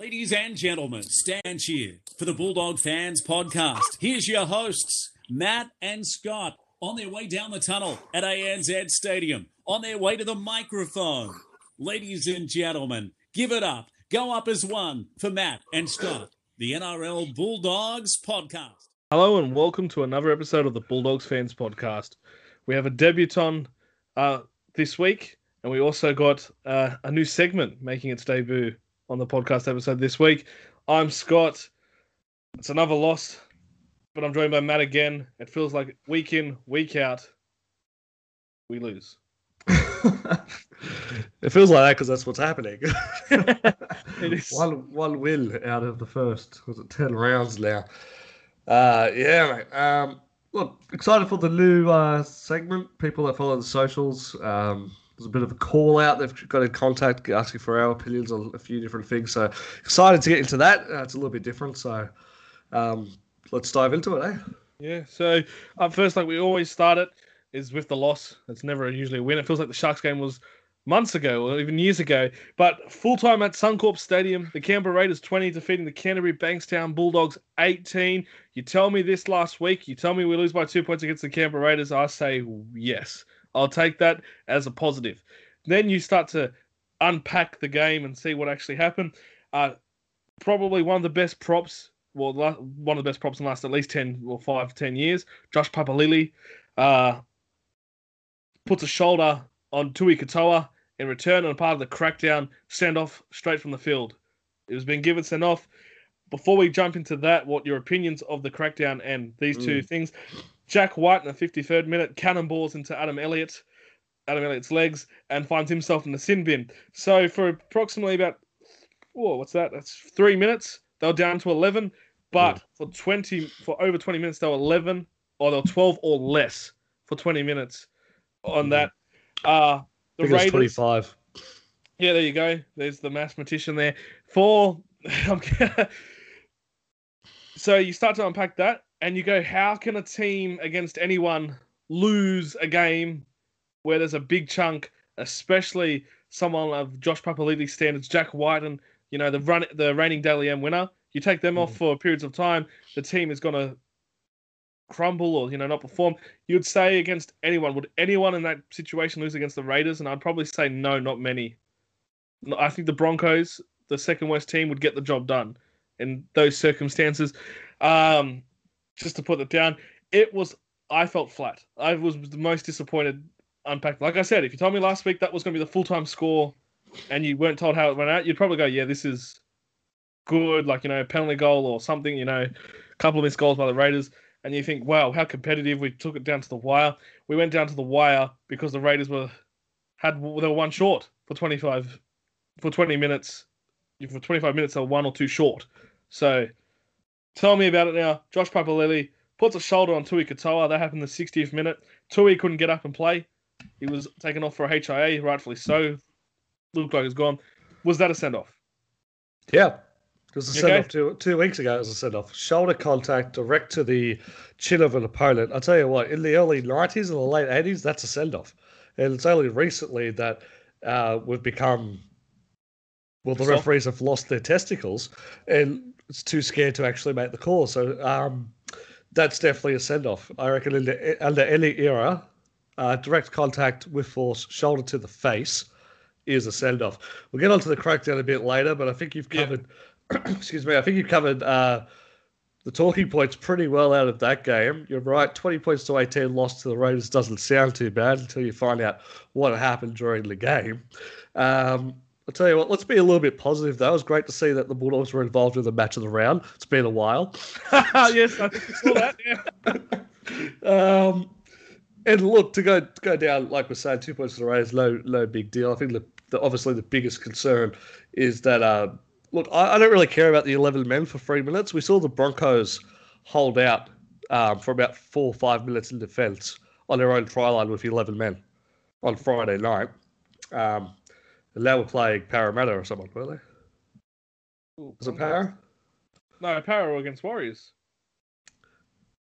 Ladies and gentlemen, stand cheer for the Bulldog Fans Podcast. Here's your hosts, Matt and Scott, on their way down the tunnel at ANZ Stadium, on their way to the microphone. Ladies and gentlemen, give it up. Go up as one for Matt and Scott, the NRL Bulldogs Podcast. Hello and welcome to another episode of the Bulldogs Fans Podcast. We have a debutant uh, this week, and we also got uh, a new segment making its debut on the podcast episode this week. I'm Scott. It's another loss, but I'm joined by Matt again. It feels like week in, week out, we lose. it feels like that because that's what's happening. It is. one one win out of the first was it ten rounds now. Uh, yeah, mate. Um, look, excited for the new uh, segment. People that follow the socials. Um, there's a bit of a call out. They've got in contact asking for our opinions on a few different things. So excited to get into that. Uh, it's a little bit different. So um, let's dive into it, eh? Yeah. So up first, like we always start it, is with the loss. It's never usually a win. It feels like the Sharks game was months ago or even years ago. But full time at Suncorp Stadium, the Canberra Raiders 20 defeating the Canterbury Bankstown Bulldogs 18. You tell me this last week, you tell me we lose by two points against the Canberra Raiders. I say yes. I'll take that as a positive. Then you start to unpack the game and see what actually happened. Uh, probably one of the best props, well, one of the best props in the last at least 10 or 5 10 years. Josh Papali'i uh, puts a shoulder on Tui Katoa in return on part of the crackdown send off straight from the field. It was being given send off. Before we jump into that, what your opinions of the crackdown and these two things? Jack Wighton in the 53rd minute cannonballs into Adam Elliott, Adam Elliott's legs, and finds himself in the sin bin. So for approximately about, whoa, what's that? That's three minutes. They were down to 11, but for 20, for over 20 minutes, they were 11, or they were 12 or less for 20 minutes on that. Uh, the I think it was Raiders, 25. yeah, there you go. There's the mathematician there. For so you start to unpack that, and you go, how can a team against anyone lose a game where there's a big chunk, especially someone of Josh Papali'li's standards, Jack Wighton, and you know the run the reigning Dally M winner. You take them off for periods of time, the team is going to crumble or you know not perform. You'd say against anyone, would anyone in that situation lose against the Raiders? And I'd probably say no, not many. I think the Broncos, the second worst team, would get the job done in those circumstances. Um, just to put it down, it was I felt flat. I was the most disappointed. Unpacked. Like I said, if you told me last week that was going to be the full time score, and you weren't told how it went out, you'd probably go, "Yeah, this is good." Like you know, penalty goal or something. You know, a couple of missed goals by the Raiders, and you think, "Wow, how competitive!" We took it down to the wire. We went down to the wire because the Raiders were had they were one short for twenty five for twenty minutes. For twenty five minutes, they were one or two short. So tell me about it now. Josh Papali'i puts a shoulder on Tui Katoa. That happened in the 60th minute. Tui couldn't get up and play. He was taken off for a HIA, rightfully so. Looked like he's gone. Was that a send off? Yeah. It was a send okay? off two, two weeks ago. It was a send off. Shoulder contact direct to the chin of an opponent. I tell you what, in the early 90s and the late 80s, that's a send off. And it's only recently that uh, we've become, well, the referees have lost their testicles and it's too scared to actually make the call. So um, that's definitely a send off. I reckon in the, under any era, uh, direct contact with force, shoulder to the face, is a send off. We'll get onto the crackdown a bit later, but I think you've Yeah. covered. excuse me. I think you've covered uh, the talking points pretty well out of that game. You're right. Twenty points to eighteen loss to the Raiders doesn't sound too bad until you find out what happened during the game. Um, I'll tell you what. Let's be a little bit positive though. It was great to see that the Bulldogs were involved in the match of the round. It's been a while. yes, I think we saw that. Yeah. Um, and look to go to go down like we're saying, two points to the Raiders, no no big deal. I think the, the obviously the biggest concern is that uh, look, I, I don't really care about the eleven men for three minutes. We saw the Broncos hold out um, for about four or five minutes in defence on their own try line with eleven men on Friday night. Um, now we're playing Parramatta or someone, were they? Was it Para? No, Para against Warriors.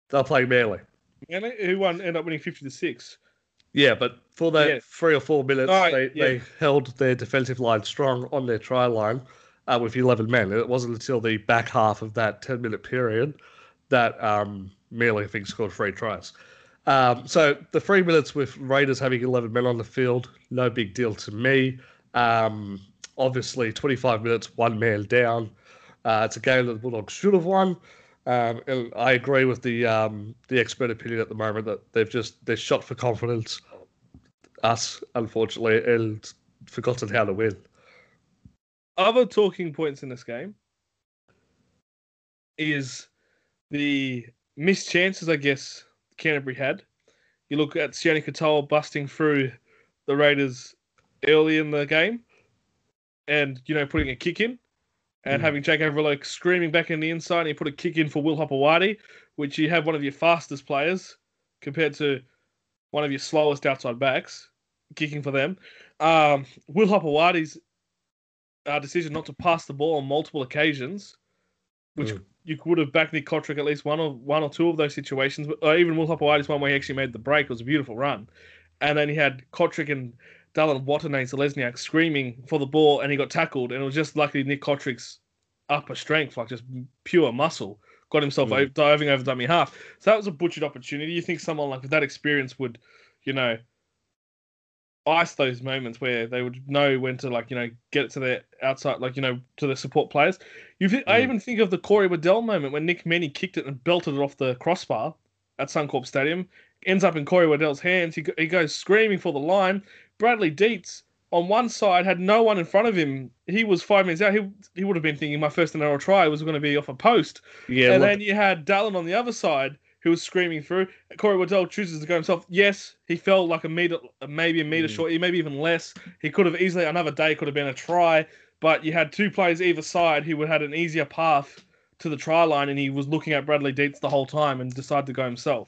They're playing Manly. And who won? Ended up winning fifty to six. Yeah, but for that Yeah. three or four minutes, Oh, they, yeah. they held their defensive line strong on their try line. uh, with 11 men. And It wasn't until the back half of that 10 minute period that um, Manly, I think, scored three tries. Um, so the three minutes with Raiders having 11 men on the field, no big deal to me. Um, obviously, 25 minutes, one man down. Uh, it's a game that the Bulldogs should have won. Um, and I agree with the um, the expert opinion at the moment that they've just they're shot for confidence. Us, unfortunately, and forgotten how to win. Other talking points in this game is the missed chances, I guess, Canterbury had. You look at Sione Katoa busting through the Raiders early in the game and, you know, putting a kick in and Mm. having Jake Averillo screaming back in the inside and he put a kick in for Will Hopoate, which you have one of your fastest players compared to one of your slowest outside backs kicking for them. Um, Will Hopoate's uh, decision not to pass the ball on multiple occasions, which Mm. you could have backed Nick Cotric at least one or one or two of those situations. But uh, even Will Hopoate's one where he actually made the break it was a beautiful run, and then he had Cotric and Dallin Watene Zelezniak screaming for the ball, and he got tackled, and it was just luckily Nick Cotric's upper strength, like just pure muscle, got himself Mm. o- diving over dummy half. So that was a butchered opportunity. You think someone like with that experience would, you know, ice those moments where they would know when to like you know get it to their outside like you know to the support players. You th- I Mm. even think of the Corey Waddell moment when Nick Meaney kicked it and belted it off the crossbar at Suncorp Stadium. Ends up in Corey Waddell's hands. He, he goes screaming for the line. Bradley Deitz on one side had no one in front of him. He was five minutes out. He he would have been thinking my first NRL try was going to be off a post. Yeah, and look, then you had Dallin on the other side who was screaming through. Corey Waddell chooses to go himself. Yes, he fell like a meter, maybe a meter Mm. short, maybe even less. He could have easily another day could have been a try, but you had two players either side who would had an easier path to the try line, and he was looking at Bradley Deitz the whole time and decided to go himself.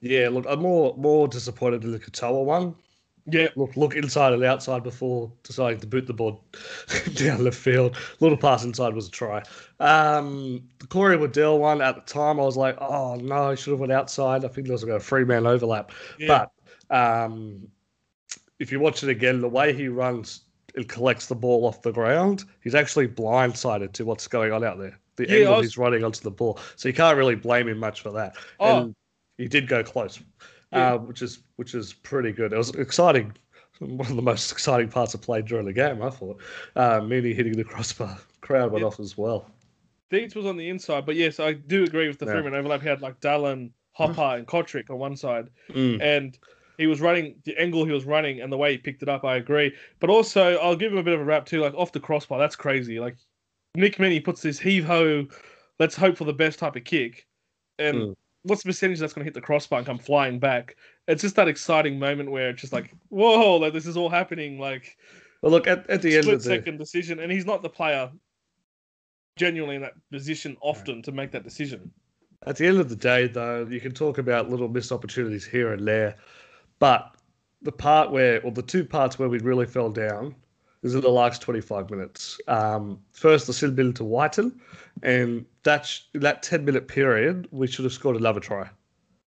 yeah, look, I'm more more disappointed in the Katoa one. Yeah, Look, look inside and outside before deciding to boot the ball down the field. Little pass inside was a try. Um, the Corey Waddell one at the time, I was like, oh no, I should have went outside. I think there was like a three man overlap. yeah, But um, if you watch it again, the way he runs and collects the ball off the ground, he's actually blindsided to what's going on out there. The Yeah, angle was- he's running onto the ball, so you can't really blame him much for that. Oh. And he did go close, Yeah. uh, which is which is pretty good. It was exciting. One of the most exciting parts of play during the game, I thought. Uh, Meaney hitting the crossbar, crowd went Yeah. off as well. Deitz was on the inside, but yes, I do agree with the Yeah. three man overlap. He had like Dallin, Hopper, and Cotric on one side. Mm. and he was running the angle he was running and the way he picked it up. I agree, but also I'll give him a bit of a rap too. Like off the crossbar, that's crazy. Like Nick Meaney puts this heave ho, let's hope for the best type of kick, and Mm. What's the percentage that's going to hit the crossbar and come flying back? It's just that exciting moment where it's just like whoa, like this is all happening. Like Well, look at, at the end of the second decision, and he's not the player genuinely in that position often to make that decision. At the end of the day, though, you can talk about little missed opportunities here and there, but the part where, or the two parts where we really fell down, is in the last 25 minutes. Um, first, the sin bin to Wighton, and that sh- that 10 minute period, we should have scored another try,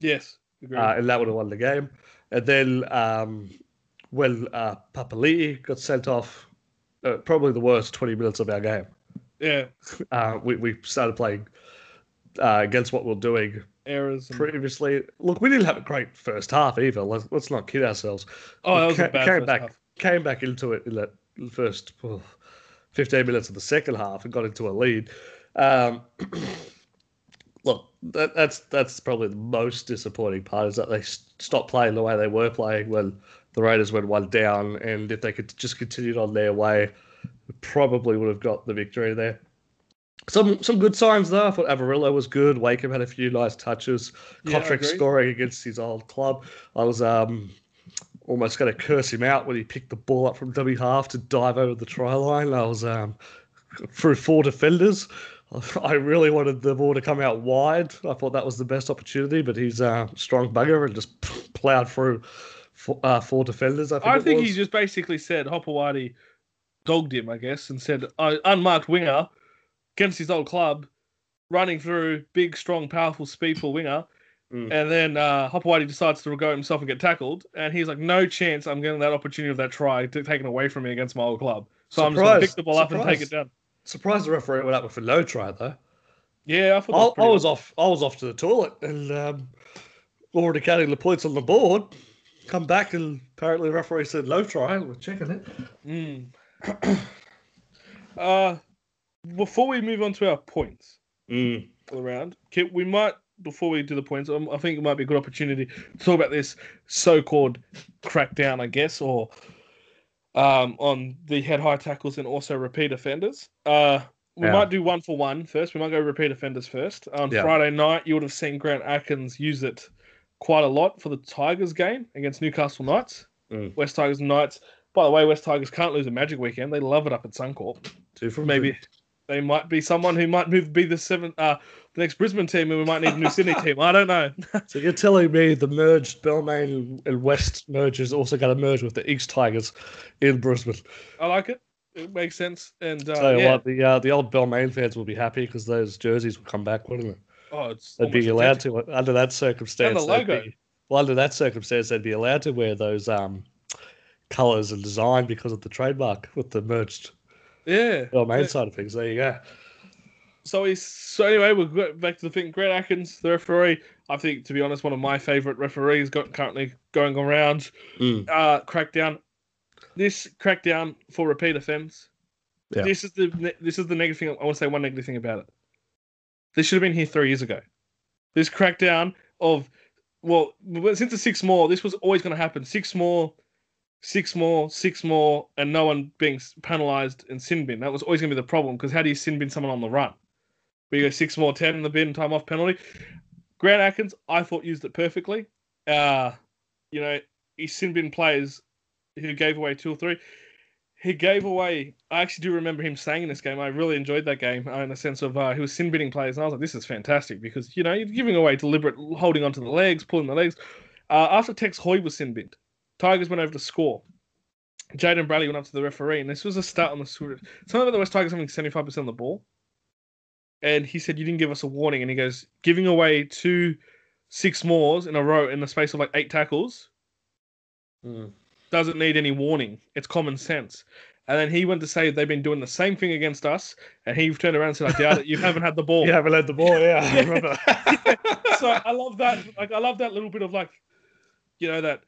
Yes, uh, and that would have won the game. And then um, when uh, Papali'i got sent off, uh, probably the worst 20 minutes of our game. yeah, Uh, we, we started playing uh, against what we we're doing errors. And... previously. Look, we didn't have a great first half either. Let's, let's not kid ourselves. oh, that was Ca- a bad came first back, half. came back into it in that first oh, 15 minutes of the second half and got into a lead. Um, look, that, that's that's probably the most disappointing part is that they stopped playing the way they were playing when the Raiders went one down, and if they could just continued on their way, probably would have got the victory there. Some some good signs though. I thought Averillo was good. Wakeham had a few nice touches. Cotric scoring against his old club. I was um almost going to curse him out when he picked the ball up from dummy half to dive over the try line. I was um through four defenders. I really wanted the ball to come out wide. I thought that was the best opportunity, but he's a strong bugger and just plowed through four, uh, four defenders. I think, I think he just basically said Hopoate dogged him, I guess, and said uh, unmarked winger against his old club, running through big, strong, powerful, speedful winger. Mm. And then uh, Hopoate decides to go himself and get tackled, and he's like, "No chance! I'm getting that opportunity of that try t- taken away from me against my old club. So I'm just going to pick the ball up and take it down." Surprised the referee went up with a no try though. Yeah, I thought. I, I was off. I was off to the toilet and um, already counting the points on the board. Come back and apparently the referee said no try. We're checking it. Mm. uh, before we move on to our points Mm. for the round, we might before we do the points. Um, I think it might be a good opportunity to talk about this so-called crackdown, I guess, or um, on the head high tackles and also repeat offenders. Uh, we Yeah. might do one for one first. We might go repeat offenders first. On Yeah. Friday night, you would have seen Grant Atkins use it quite a lot for the Tigers game against Newcastle Knights. Mm. West Tigers Knights. By the way, West Tigers can't lose a Magic weekend. They love it up at Suncorp. Two from Maybe they might be someone who might move be the seventh, uh, the next Brisbane team, and we might need a new Sydney team. I don't know. So you're telling me the merged Balmain and West mergers also going to merge with the East Tigers in Brisbane? I like it. It makes sense. And uh, Tell you yeah. what, the uh, the old Balmain fans will be happy because those jerseys will come back, wouldn't it? oh, it's They'd be allowed to under that circumstance. And the logo. be- well, under that circumstance, they'd be allowed to wear those um, colors and design because of the trademark with the merged Yeah. Balmain Yeah. side of things. There you go. So he's so anyway. We'll go back to the thing. Grant Atkins, the referee. I think, to be honest, one of my favourite referees got currently going around. Mm. Uh, crackdown. This crackdown for repeat offence. Yeah. This is the this is the negative thing. I want to say one negative thing about it. This should have been here three years ago. This crackdown of well, since the six more, this was always going to happen. Six more, six more, six more, and no one being penalised and sin bin. That was always going to be the problem because how do you sin bin someone on the run? Where you go six more, ten in the bin, time off penalty. Grant Atkins, I thought used it perfectly. Uh, you know, he sin bin players who gave away two or three. He gave away. I actually do remember him saying in this game. I really enjoyed that game uh, in the sense of uh, he was sin binning players, and I was like, "This is fantastic," because you know you're giving away deliberate holding onto the legs, pulling the legs. Uh, after Tex Hoy was sin binned, Tigers went over to score. Jayden Brailey went up to the referee, and this was a start on the sort of something about the West Tigers having seventy five percent of the ball. And he said, "You didn't give us a warning," and he goes, "Giving away two six mores in a row in the space of like eight tackles Mm. doesn't need any warning. It's common sense. And then he went to say they've been doing the same thing against us, and he turned around and said, "I doubt it. You haven't had the ball." You haven't had the ball, yeah. I Yeah. remember. so I love that. Like I love that little bit of like, you know, that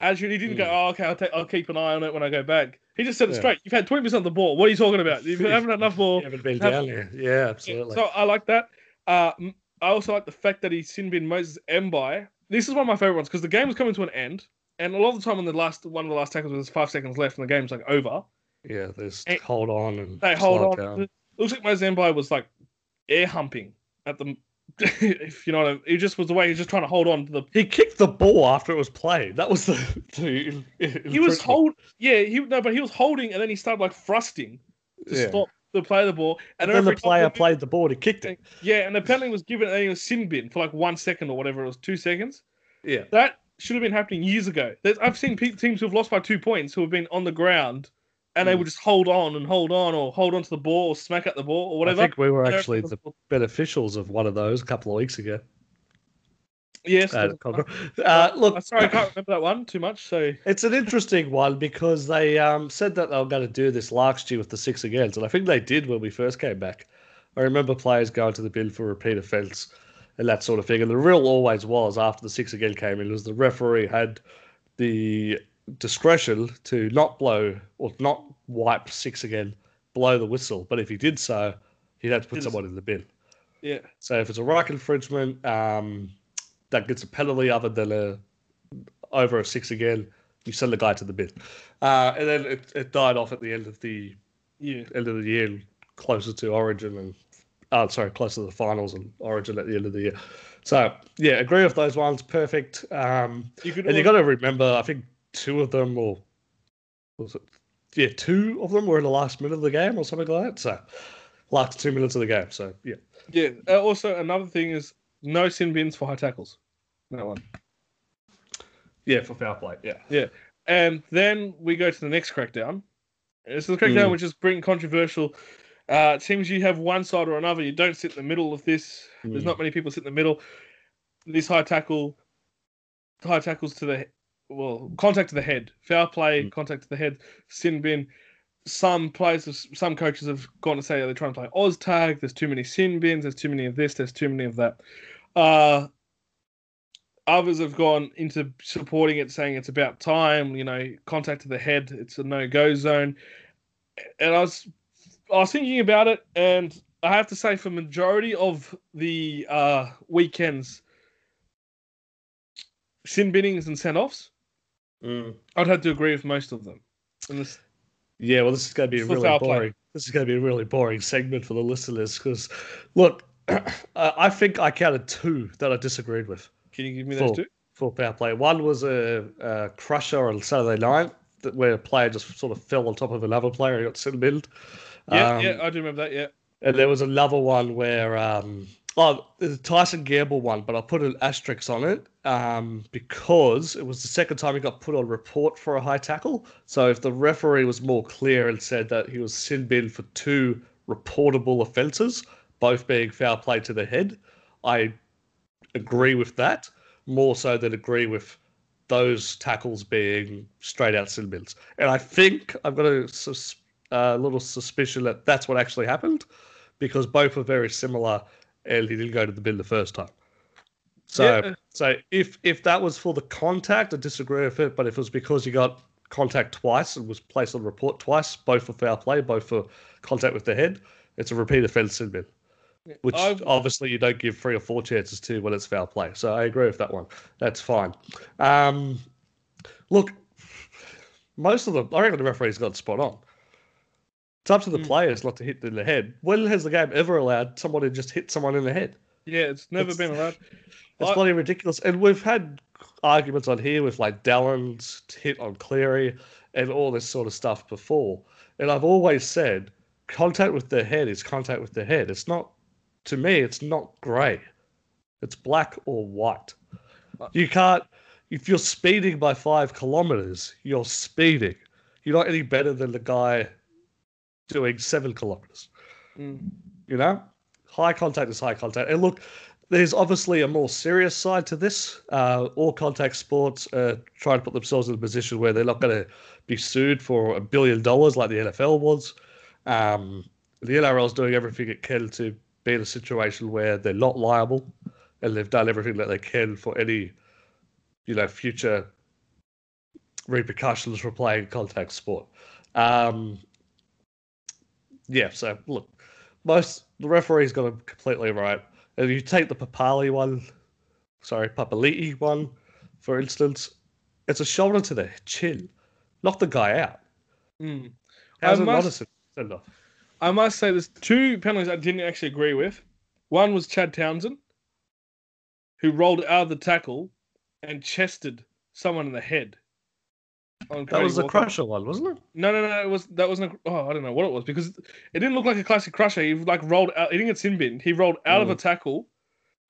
as you he didn't go, Mm. "Oh, okay, I'll take, I'll keep an eye on it when I go back." He just said it Yeah. straight. You've had twenty percent of the ball. What are you talking about? You haven't had enough ball. You haven't been down there. Yeah, absolutely. So I like that. Uh, I also like the fact that he sin bin Moses Mbye. This is one of my favorite ones because the game was coming to an end, and a lot of the time on the last one of the last tackles was five seconds left, and the game's like over. yeah, there's hold on and They hold on. down. It looks like Moses Mbye was like air humping at the. If you know, what I mean. he just was the way he was just trying to hold on to the. He kicked the ball after it was played. That was the. He was hold. Yeah, he no, but he was holding, and then he started like thrusting to Yeah. stop the play the ball, And and then the player played the ball. He kicked it. Yeah, and the penalty was given, and he was sin bin for like one second or whatever it was, two seconds. Yeah. That should have been happening years ago. There's, I've seen teams who've lost by two points who have been on the ground and they Mm. would just hold on and hold on or hold on to the ball or smack at the ball or whatever. I think we were actually the beneficials of one of those a couple of weeks ago. yes. Uh, uh, look, I'm sorry, I can't remember that one too much. So It's an interesting one because they um, said that they were going to do this last year with the six against, and I think they did when we first came back. I remember players going to the bin for repeat offence and that sort of thing. And the rule always was after the six again came in was the referee had the discretion to not blow or not wipe six again, blow the whistle. But if he did so, he'd have to put someone in the bin. yeah, So if it's a right infringement, um, that gets a penalty other than a over a six again. You send the guy to the bin, uh, and then it, it died off at the end of the yeah. end of the year, closer to Origin and oh, sorry, closer to the finals and Origin at the end of the year. So yeah, agree with those ones. Perfect. Um, You and you got to remember, I think two of them, or was it? Yeah, two of them were in the last minute of the game or something like that. So last two minutes of the game. So yeah. yeah. Uh, also, another thing is no sin bins for high tackles. That one. Yeah, for foul play. Yeah. Yeah. And then we go to the next crackdown. This is the crackdown, Mm. which is pretty controversial. Uh, it seems you have one side or another. You don't sit in the middle of this. There's Mm. not many people sit in the middle. This high tackle, high tackles to the well, contact to the head, foul play, Mm. contact to the head, sin bin. some players, some coaches have gone to say they're trying to play Oz tag. There's too many sin bins. There's too many of this. There's too many of that. Uh, others have gone into supporting it, saying it's about time. You know, contact to the head. It's a no-go zone. And I was, I was thinking about it, and I have to say, for majority of the uh, weekends, sin binnings and send offs, Mm. I'd have to agree with most of them. This, Yeah, well, this is going to be a really foul play. boring. This is going to be a really boring segment for the listeners because, look, I I think I counted two that I disagreed with can you give me those Four. two? for power play. One was a, a crusher on Saturday night that where a player just sort of fell on top of another player and got sin binned. Yeah, Um, yeah, I do remember that. Yeah. And there was another one where, um, oh, a Tyson Gamble one, but I put an asterisk on it um, because it was the second time he got put on report for a high tackle. So if the referee was more clear and said that he was sin bin for two reportable offences, both being foul play to the head, I agree with that more so than agree with those tackles being straight out sin bins. And I think I've got a sus- uh, little suspicion that that's what actually happened because both were very similar and he didn't go to the bin the first time. So, Yeah. so if if that was for the contact, I disagree with it. But if it was because he got contact twice and was placed on report twice, both for foul play, both for contact with the head, it's a repeat offence in bin. Which I've- obviously you don't give three or four chances to when it's foul play. So I agree with that one. That's fine. Um, look, most of them, I reckon the referee's got spot on. It's up to the Mm. players not to hit in the head. When has the game ever allowed someone to just hit someone in the head? Yeah, it's never It's- been allowed. It's I- bloody ridiculous. And we've had arguments on here with like Dallin's hit on Cleary and all this sort of stuff before. And I've always said contact with the head is contact with the head. It's not, to me, it's not grey. It's black or white. You can't, if you're speeding by five kilometers, you're speeding. You're not any better than the guy doing seven kilometers. Mm. You know, high contact is high contact. And look, there's obviously a more serious side to this. Uh, all contact sports uh, try to put themselves in a position where they're not going to be sued for a billion dollars like the NFL was. Um, the NRL is doing everything it can to be in a situation where they're not liable, and they've done everything that they can for any, you know, future repercussions for playing contact sport. Um, yeah, so look, most the referee's got it completely right. If you take the Papali one, sorry, Papaliti one, for instance, it's a shoulder to the chin. Knock the guy out. Mm. How's I it not a must- off? I must say there's two penalties I didn't actually agree with. One was Chad Townsend, who rolled out of the tackle and chested someone in the head. That was the Walker. crusher one, wasn't it? No, no, no. It was that wasn't. A, oh, I don't know what it was because it didn't look like a classic crusher. He like rolled out. He didn't get sin bin. He rolled out of a tackle,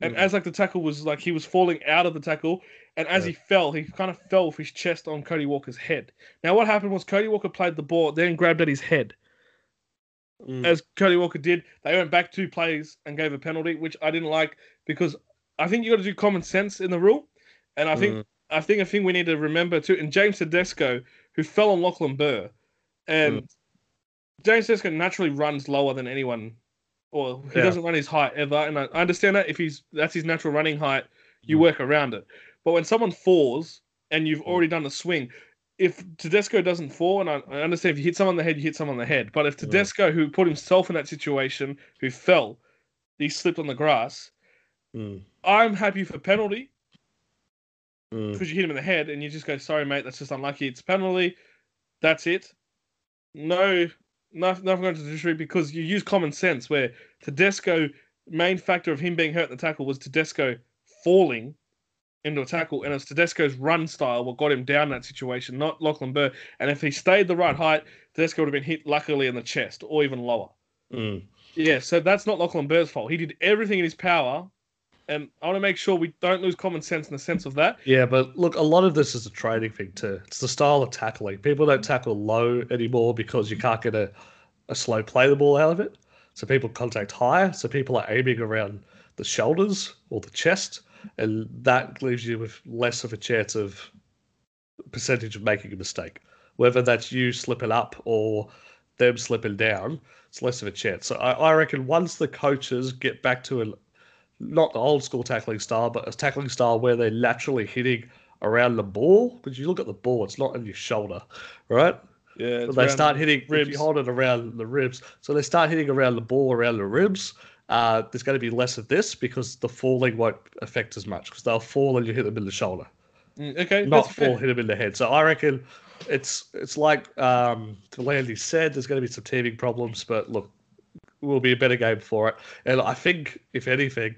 and Mm. as like the tackle was like he was falling out of the tackle, and as Yeah. he fell, he kind of fell with his chest on Cody Walker's head. Now what happened was Cody Walker played the ball, then grabbed at his head. Mm. As Cody Walker did, they went back two plays and gave a penalty, which I didn't like because I think you got to do common sense in the rule, and I think Mm. I think a thing we need to remember too. And James Tedesco, who fell on Lachlan Burr, and Mm. James Tedesco naturally runs lower than anyone, or he Yeah. doesn't run his height ever. And I, I understand that if he's that's his natural running height, you Mm. work around it. But when someone falls and you've already done a swing, if Tedesco doesn't fall, and I, I understand if you hit someone on the head, you hit someone on the head. But if Mm. Tedesco, who put himself in that situation, who fell, he slipped on the grass. Mm. I'm happy for penalty Mm. because you hit him in the head and you just go, sorry, mate, that's just unlucky. It's a penalty. That's it. No, nothing, nothing going to the judiciary because you use common sense where Tedesco, main factor of him being hurt in the tackle was Tedesco falling into a tackle and it's Tedesco's run style what got him down in that situation, not Lachlan Burr. And if he stayed the right height, Tedesco would have been hit luckily in the chest or even lower. Mm. Yeah, so that's not Lachlan Burr's fault. He did everything in his power. And I want to make sure we don't lose common sense in the sense of that. Yeah, but look, a lot of this is a training thing too. It's the style of tackling. People don't tackle low anymore because you can't get a, a slow play the ball out of it. So people contact higher. So people are aiming around the shoulders or the chest, and that leaves you with less of a chance of percentage of making a mistake. Whether that's you slipping up or them slipping down, it's less of a chance. So I, I reckon once the coaches get back to a, not the old school tackling style, but a tackling style where they're naturally hitting around the ball, because you look at the ball, it's not on your shoulder, right? Yeah, they start hitting ribs. you hold it around the ribs. So they start hitting around the ball around the ribs. Uh, there's going to be less of this because the falling won't affect as much because they'll fall and you hit them in the shoulder, Mm, Okay, not that's fair. fall hit them in the head. So I reckon it's it's like um, Landy said. There's going to be some teaming problems, but look, will be a better game for it. And I think if anything,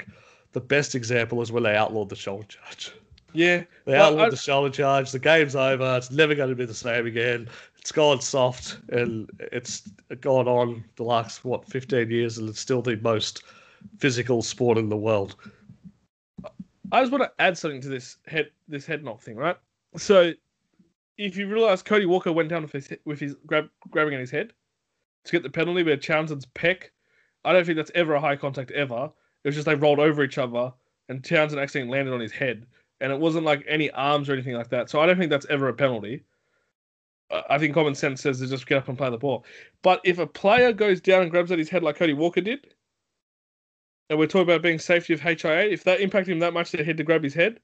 the best example is when they outlawed the shoulder charge. Yeah, They Well, outlawed I- the shoulder charge. The game's over. It's never going to be the same again. It's gone soft, and it's gone on the last what 15 years, and it's still the most physical sport in the world. I just want to add something to this head this head knock thing, right? So, if you realize Cody Walker went down with his with his grab grabbing at his head to get the penalty where Townsend's peck, I don't think that's ever a high contact ever. It was just they rolled over each other and Townsend accidentally landed on his head, and it wasn't like any arms or anything like that. So I don't think that's ever a penalty. I think common sense says to just get up and play the ball. But if a player goes down and grabs at his head like Cody Walker did, and we're talking about being safety of HIA, if that impacted him that much that he had to grab his head,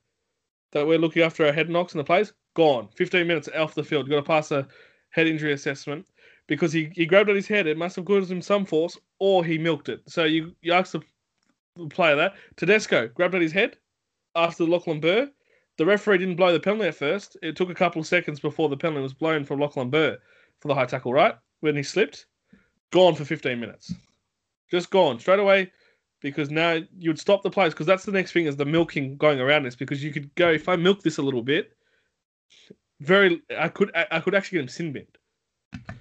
that we're looking after our head knocks in the plays, gone. 15 minutes off the field. You've got to pass a head injury assessment because he, he grabbed at his head. It must have caused him some force or he milked it. So you, you ask the player that. Tedesco grabbed at his head after Lachlan Burr. The referee didn't blow the penalty at first. It took a couple of seconds before the penalty was blown for Lachlan Burr for the high tackle, right? When he slipped. Gone for 15 minutes. Just gone straight away because now you would stop the plays because that's the next thing is the milking going around this because you could go if I milk this a little bit, very I could I, I could actually get him sin binned.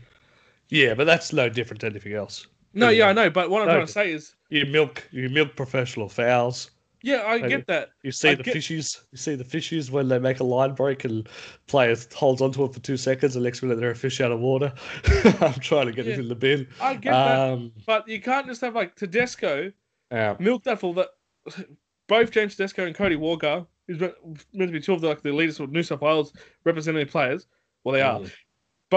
Yeah, but that's no different to anything else. No, yeah, I know, but what I'm No, trying to say is, You milk, you milk professional fouls. yeah, I Okay. get that. You see I the get- fishies. You see the fishies when they make a line break and player holds onto it for two seconds, and next minute they're a fish out of water. I'm trying to get Yeah. it in the bin. I get that, Um, but you can't just have like Tedesco yeah. milk that for that. Both James Tedesco and Cody Walker, who's meant meant to be two of the like the leaders of New South Wales representative players. Well, they are.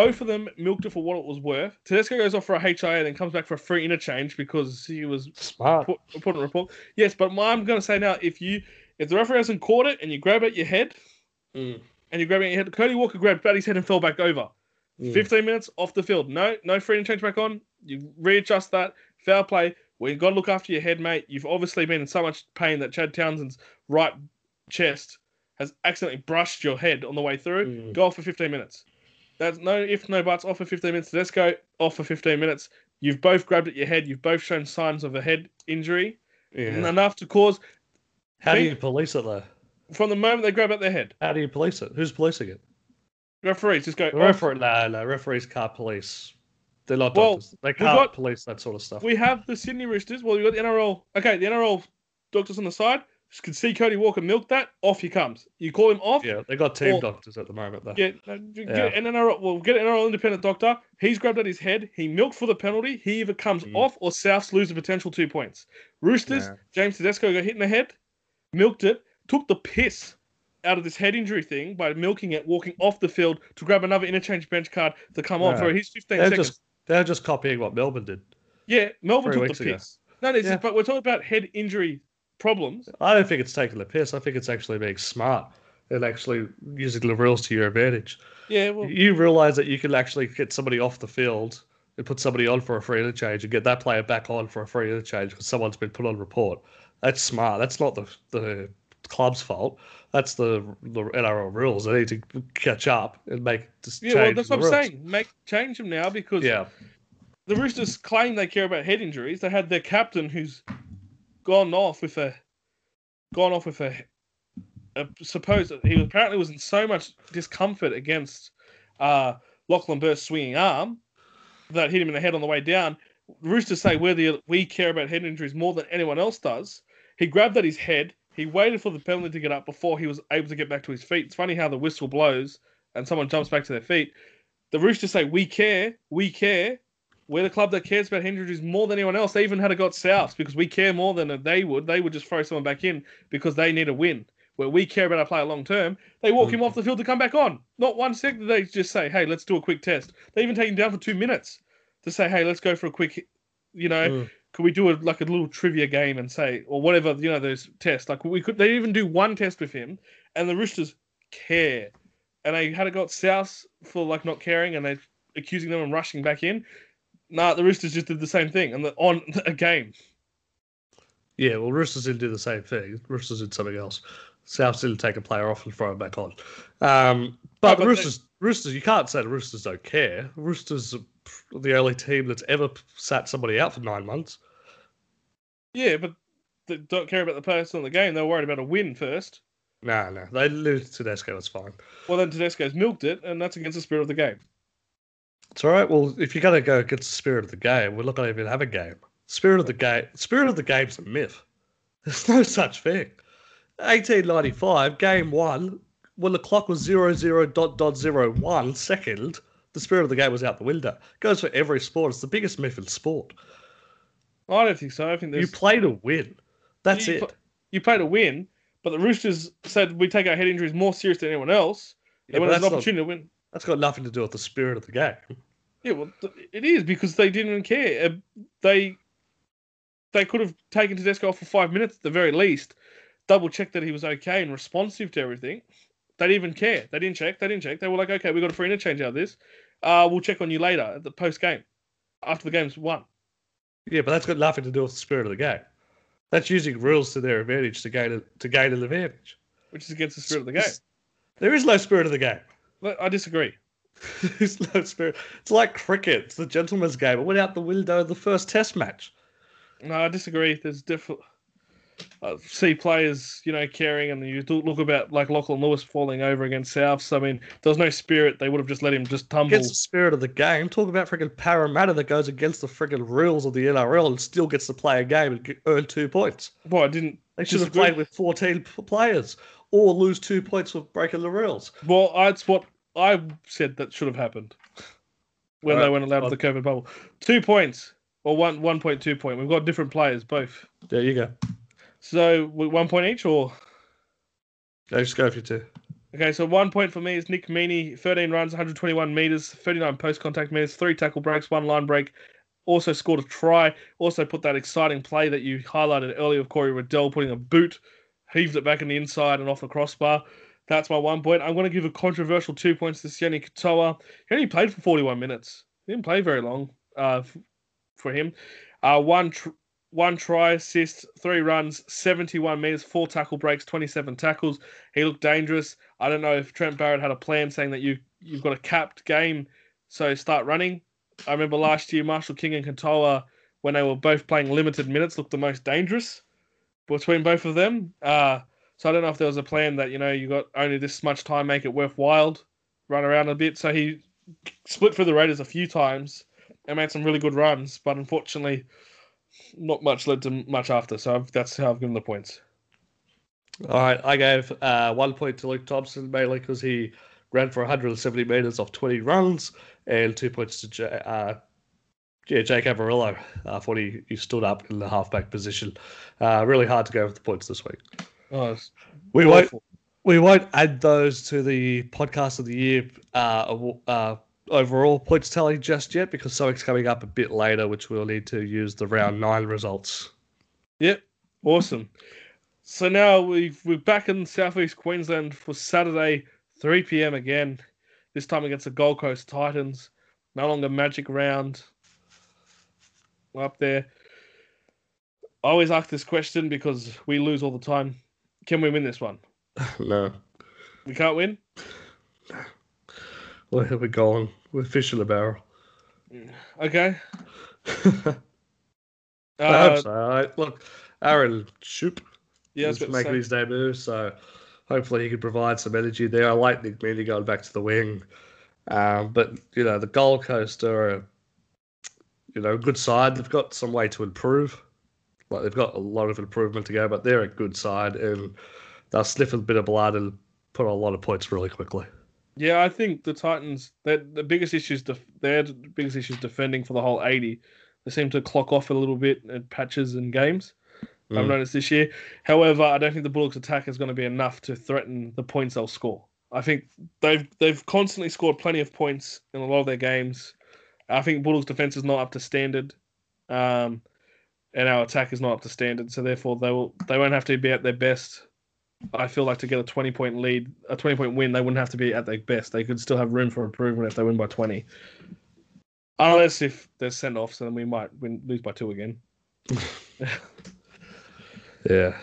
Both of them milked it for what it was worth. Tedesco goes off for a HIA, and then comes back for a free interchange because he was Smart. put, put in report. Yes, but my, I'm going to say now, if you if the referee hasn't caught it and you grab at your head Mm. and you grab it at your head, Cody Walker grabbed Batty's head and fell back over. Mm. 15 minutes off the field. No, no free interchange back on. You readjust that. Foul play. Well, you've got to look after your head, mate. You've obviously been in so much pain that Chad Townsend's right chest has accidentally brushed your head on the way through. Mm. Go off for 15 minutes. That's no if, no buts. Off for 15 minutes. Let's go off for 15 minutes. You've both grabbed at your head. You've both shown signs of a head injury. Yeah. Enough to cause, How do you police it though? from the moment they grab at their head, How do you police it? Who's policing it? referees just go. The referee? No, no. Referees can't police. They're not Well, doctors. They can't got- police that sort of stuff. We have the Sydney Roosters. Well, you got the NRL. Okay, the NRL doctors on the side can see Cody Walker milk that. Off he comes. You call him off. yeah, they got team Or- doctors at the moment though. Get, uh, get Yeah. an NRL. Well, get an NRL independent doctor. He's grabbed at his head. He milked for the penalty. He either comes Mm. off or Souths lose the potential two points. Roosters. Yeah. James Tedesco got hit in the head, milked it, took the piss out of this head injury thing by milking it, walking off the field to grab another interchange bench card to come on for his 15 They're seconds. just they're just copying what Melbourne did. Yeah, Melbourne three took weeks the ago. piss. No, Yeah. but we're talking about head injury problems. I don't think it's taking the piss. I think it's actually being smart and actually using the rules to your advantage. Yeah, well, You realize that you can actually get somebody off the field and put somebody on for a free interchange and get that player back on for a free interchange because someone's been put on report. That's smart. That's not the the club's fault. That's the the NRL rules. They need to catch up and make just yeah, well, that's what I'm rules. saying. Make change them now because Yeah, the Roosters claim they care about head injuries. They had their captain who's gone off with a gone off with a, a supposed he apparently was in so much discomfort against uh, Lachlan Burr's swinging arm that hit him in the head on the way down. Roosters say the we care about head injuries more than anyone else does. He grabbed at his head. He waited for the penalty to get up before he was able to get back to his feet. It's funny how the whistle blows and someone jumps back to their feet. The Roosters say we care, we care. We're the club that cares about head injuries more than anyone else. They even had it got Souths because we care more than they would. They would just throw someone back in because they need a win. Where we care about our player long term, they walk him off the field to come back on. Not one second did they just say, "Hey, let's do a quick test." They even take him down for two minutes to say, hey, let's go for a quick, you know, Mm. could we do a like a little trivia game and say or whatever, you know, those tests. Like we could they even do one test with him and the Roosters care. And they had it got South for like not caring and they accusing them and rushing back in. Nah, the Roosters just did the same thing and the, on a game. Yeah, well, Roosters didn't do the same thing. Roosters did something else. South didn't take a player off and throw him back on. Um, but No, but they- Roosters, Roosters, you can't say the Roosters don't care. Roosters are the only team that's ever sat somebody out for nine months. Yeah, but they don't care about the person in the game. They're worried about a win first. No, no, they lose to Tedesco. That's fine. Well, then Tedesco's milked it, and that's against the spirit of the game. It's all right. Well, if you're going to go against the spirit of the game, we're not going to even have a game. Spirit of the game, spirit of the game's a myth. There's no such thing. 1895, game one, when the clock was zero zero dot dot zero one second, the spirit of the game was out the window. Goes for every sport. It's the biggest myth in sport. I don't think so. I think You play to win. That's you it. pl- you play to win, but the Roosters said we take our head injuries more serious than anyone else. Yeah, and when there's an that's, not, opportunity to win, that's got nothing to do with the spirit of the game. yeah, well, it is because they didn't care. Uh, They they could have taken Tedesco off for five minutes at the very least, double check that he was okay and responsive to everything. They didn't even care. They didn't check. They didn't check. They were like, okay, we got a free interchange out of this. Uh, we'll check on you later at the post game, after the game's won. Yeah, but that's got nothing to do with the spirit of the game. That's using rules to their advantage to gain a, to gain an advantage. which is against the spirit of the game. There is no spirit of the game. I disagree. There's no spirit. It's like cricket. It's the gentleman's game. It went out the window in the first test match. No, I disagree. There's different. Uh, I see players, you know, caring, and you look about like Lachlan Lewis falling over against Souths. I mean, there was no spirit. They would have just let him just tumble. Against the spirit of the game. Talk about freaking Parramatta that goes against the freaking rules of the NRL and still gets to play a game and earn two points. Well, I didn't. They should have played with 14 players or lose two points for breaking the rules. Well, that's what I said that should have happened when they Alright, weren't allowed to the COVID bubble. Two points or one one point two point. We've got different players both. There you go. So we- one point each, or Go, just go for two. Okay, so one point for me is Nick Meaney, 13 runs, 121 meters, 39 post contact meters, three tackle breaks, one line break. Also scored a try. Also put that exciting play that you highlighted earlier of Corey Waddell putting a boot, heaved it back in the inside and off the crossbar. That's my one point. I'm going to give a controversial two points to Sione Katoa. He only played for 41 minutes. He didn't play very long uh, f- for him. Uh, one tr- one try assist, three runs, 71 meters, four tackle breaks, 27 tackles. He looked dangerous. I don't know if Trent Barrett had a plan saying that you you've got a capped game, so start running. I remember last year Marshall King and Katoa, when they were both playing limited minutes, looked the most dangerous between both of them. Uh, so I don't know if there was a plan that you know you got only this much time, make it worthwhile, run around a bit. So he split through the Raiders a few times and made some really good runs, but unfortunately, not much led to much after. So I've, that's how I've given the points. All right, I gave uh, one point to Luke Thompson mainly because he ran for 170 meters off 20 runs, and two points to J- uh, yeah Jake Averillo uh, for he, he stood up in the halfback position. Uh, really hard to go with the points this week. Oh, We won't we won't add those to the podcast of the year uh, uh, overall points tally just yet because something's coming up a bit later, which we'll need to use the round nine results. Yep, awesome. So now we've we're back in southeast Queensland for Saturday, 3 p.m. again. This time against the Gold Coast Titans. No longer Magic Round. We're up there. I always ask this question because we lose all the time. Can we win this one? no, We can't win. Where have we gone? We're fish in a barrel. Okay. I Uh, hope so. I, look, Aaron Schoupp yeah, I is making his debut, so hopefully he can provide some energy there. I like Nick Meaney going back to the wing, um, but you know the Gold Coast are a you know a good side. They've got some way to improve. Like they've got a lot of improvement to go, but they're a good side, and they'll sniff a bit of blood and put on a lot of points really quickly. Yeah, I think the Titans. That the biggest issues. Def- their biggest issues defending for the whole eighty. They seem to clock off a little bit at patches and games. I've Mm. noticed this year. However, I don't think the Bulldogs' attack is going to be enough to threaten the points they'll score. I think they've they've constantly scored plenty of points in a lot of their games. I think Bulldogs defense is not up to standard, um, and our attack is not up to standard. So therefore, they will they won't have to be at their best. I feel like to get a twenty point lead, a twenty point win, they wouldn't have to be at their best. They could still have room for improvement if they win by twenty. Unless if there's send offs, then we might win lose by two again. Yeah.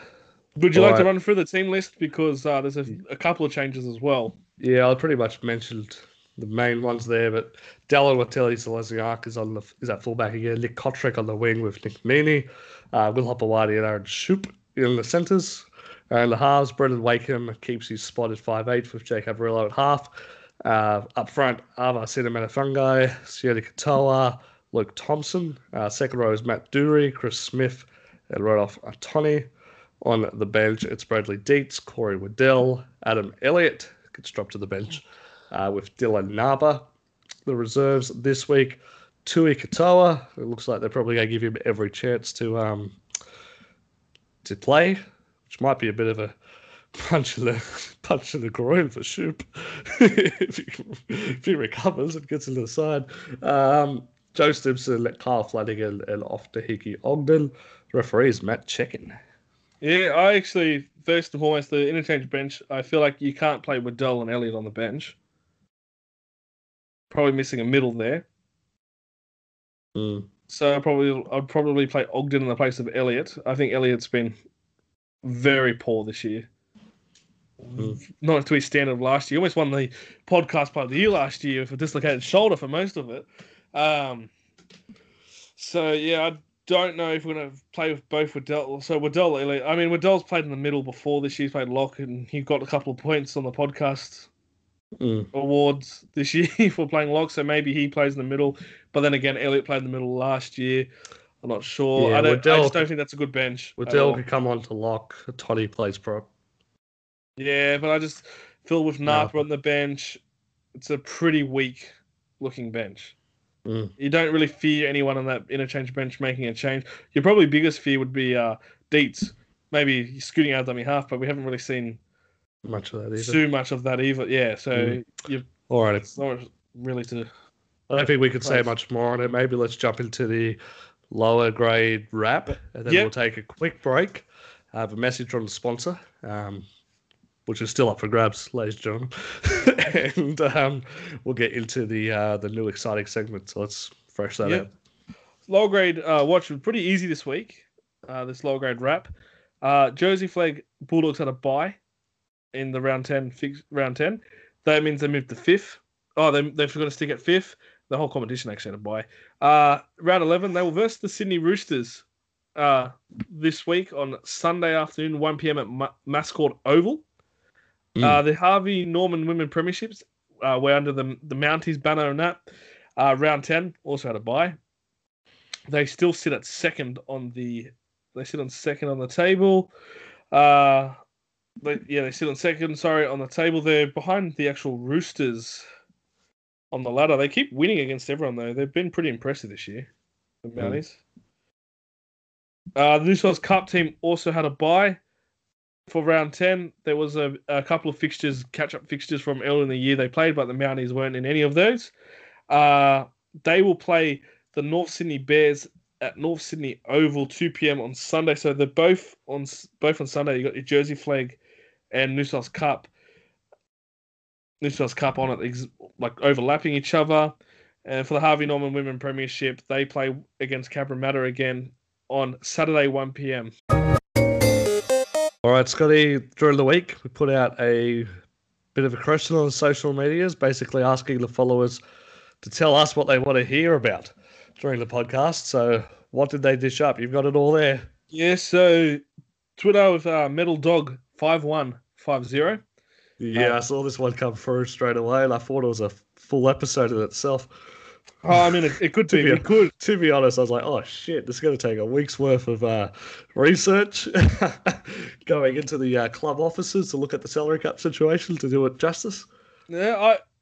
Would you like to run through the team list because uh, there's a, a couple of changes as well. Yeah, I pretty much mentioned the main ones there, but Dallin Watene-Zelezniak is on the is at fullback again. Nick Cotric on the wing with Nick Meaney, uh, Will Hopoate and Aaron Schoupp in the centres. And the halves, Brendan Wakeham keeps his spot at 5'8 with Jake Averillo at half. Uh, up front, Ava Seumanufagai, Sione Katoa, Luke Thompson. Uh, second row is Matt Doorey, Chris Smith, and right Renouf Atoni. On the bench, it's Bradley Deitz, Corey Waddell, Adam Elliott gets dropped to the bench uh, with Dylan Napa. The reserves this week, Tui Katoa. It looks like they're probably going to give him every chance to um, to play, which might be a bit of a punch in the punch in the groin for Schoupp if, he, if he recovers and gets into the side. Um, Joe Stimson, Kyle Flanagan, and Ofahiki Ogden. Referees Matt Cecchin. Yeah, I actually first and foremost the interchange bench. I feel like you can't play with Waddell and Elliott on the bench. Probably missing a middle there. Mm. So I probably I'd probably play Ogden in the place of Elliott. I think Elliott's been very poor this year. Mm. Not to his standard of last year. He almost won the podcast part of the year last year with a dislocated shoulder for most of it. Um, so yeah, I don't know if we're gonna play with both Waddell. So Waddell. I mean, Waddell's played in the middle before this year. He's played lock, and he got a couple of points on the podcast Mm. awards this year for playing lock, so maybe he plays in the middle. But then again, Elliott played in the middle last year. I'm not sure. Yeah, I don't. I Waddell- just don't think that's a good bench. Waddell could come on to lock. Toddy plays prop. Yeah, but I just feel with No. Napa on the bench, it's a pretty weak looking bench. Mm. You don't really fear anyone on that interchange bench making a change. Your probably biggest fear would be uh, Deitz, maybe scooting out dummy half, but we haven't really seen Much of that either. too much of that either. Yeah, so Mm. you've All right. it's not really to. I don't think we could say much more on it. Maybe let's jump into the lower grade wrap, and then Yep. we'll take a quick break. I have a message from the sponsor, um, which is still up for grabs, ladies and gentlemen, and um, we'll get into the uh, the new exciting segment. So let's fresh that Yep. out. Lower grade uh, watch was pretty easy this week. Uh, this lower grade wrap. Uh, Jersey Flegg Bulldogs had a buy in the round ten. Fix, round ten. That means they moved to fifth. Oh, they they've got to stick at fifth. The whole competition actually had a bye. Uh, round eleven, they will verse the Sydney Roosters. Uh, this week on Sunday afternoon, one pm at Ma- Mascot Oval. Mm. Uh, the Harvey Norman Women Premierships uh, were under the the Mounties banner and that. Uh, round ten also had a bye. They still sit at second on the. They sit on second on the table. Uh, they, yeah, they sit on second. Sorry, on the table. They're behind the actual Roosters on the ladder. They keep winning against everyone though. They've been pretty impressive this year. The Mm. Mounties. Uh, the New South Cup team also had a bye for round 10. There was a, a couple of fixtures, catch up fixtures from earlier in the year they played, but the Mounties weren't in any of those. Uh, they will play the North Sydney Bears at North Sydney Oval 2 p.m. on Sunday. So they're both on both on Sunday. You got your Jersey Flegg and New South Cup. New South Cup on it, ex- like overlapping each other. And for the Harvey Norman Women Premiership, they play against Cabramatta again on Saturday 1 p.m. All right, Scotty. During the week, we put out a bit of a question on social medias, basically asking the followers to tell us what they want to hear about during the podcast. So, what did they dish up? You've got it all there. Yeah, so Twitter with uh, Metal Dog 5150. Yeah, I saw this one come through straight away, and I thought it was a full episode in itself. Oh, I mean, it, it could To be. be We could. To be honest, I was like, "Oh shit, this is going to take a week's worth of uh, research going into the uh, club offices to look at the salary cap situation to do it justice." Yeah,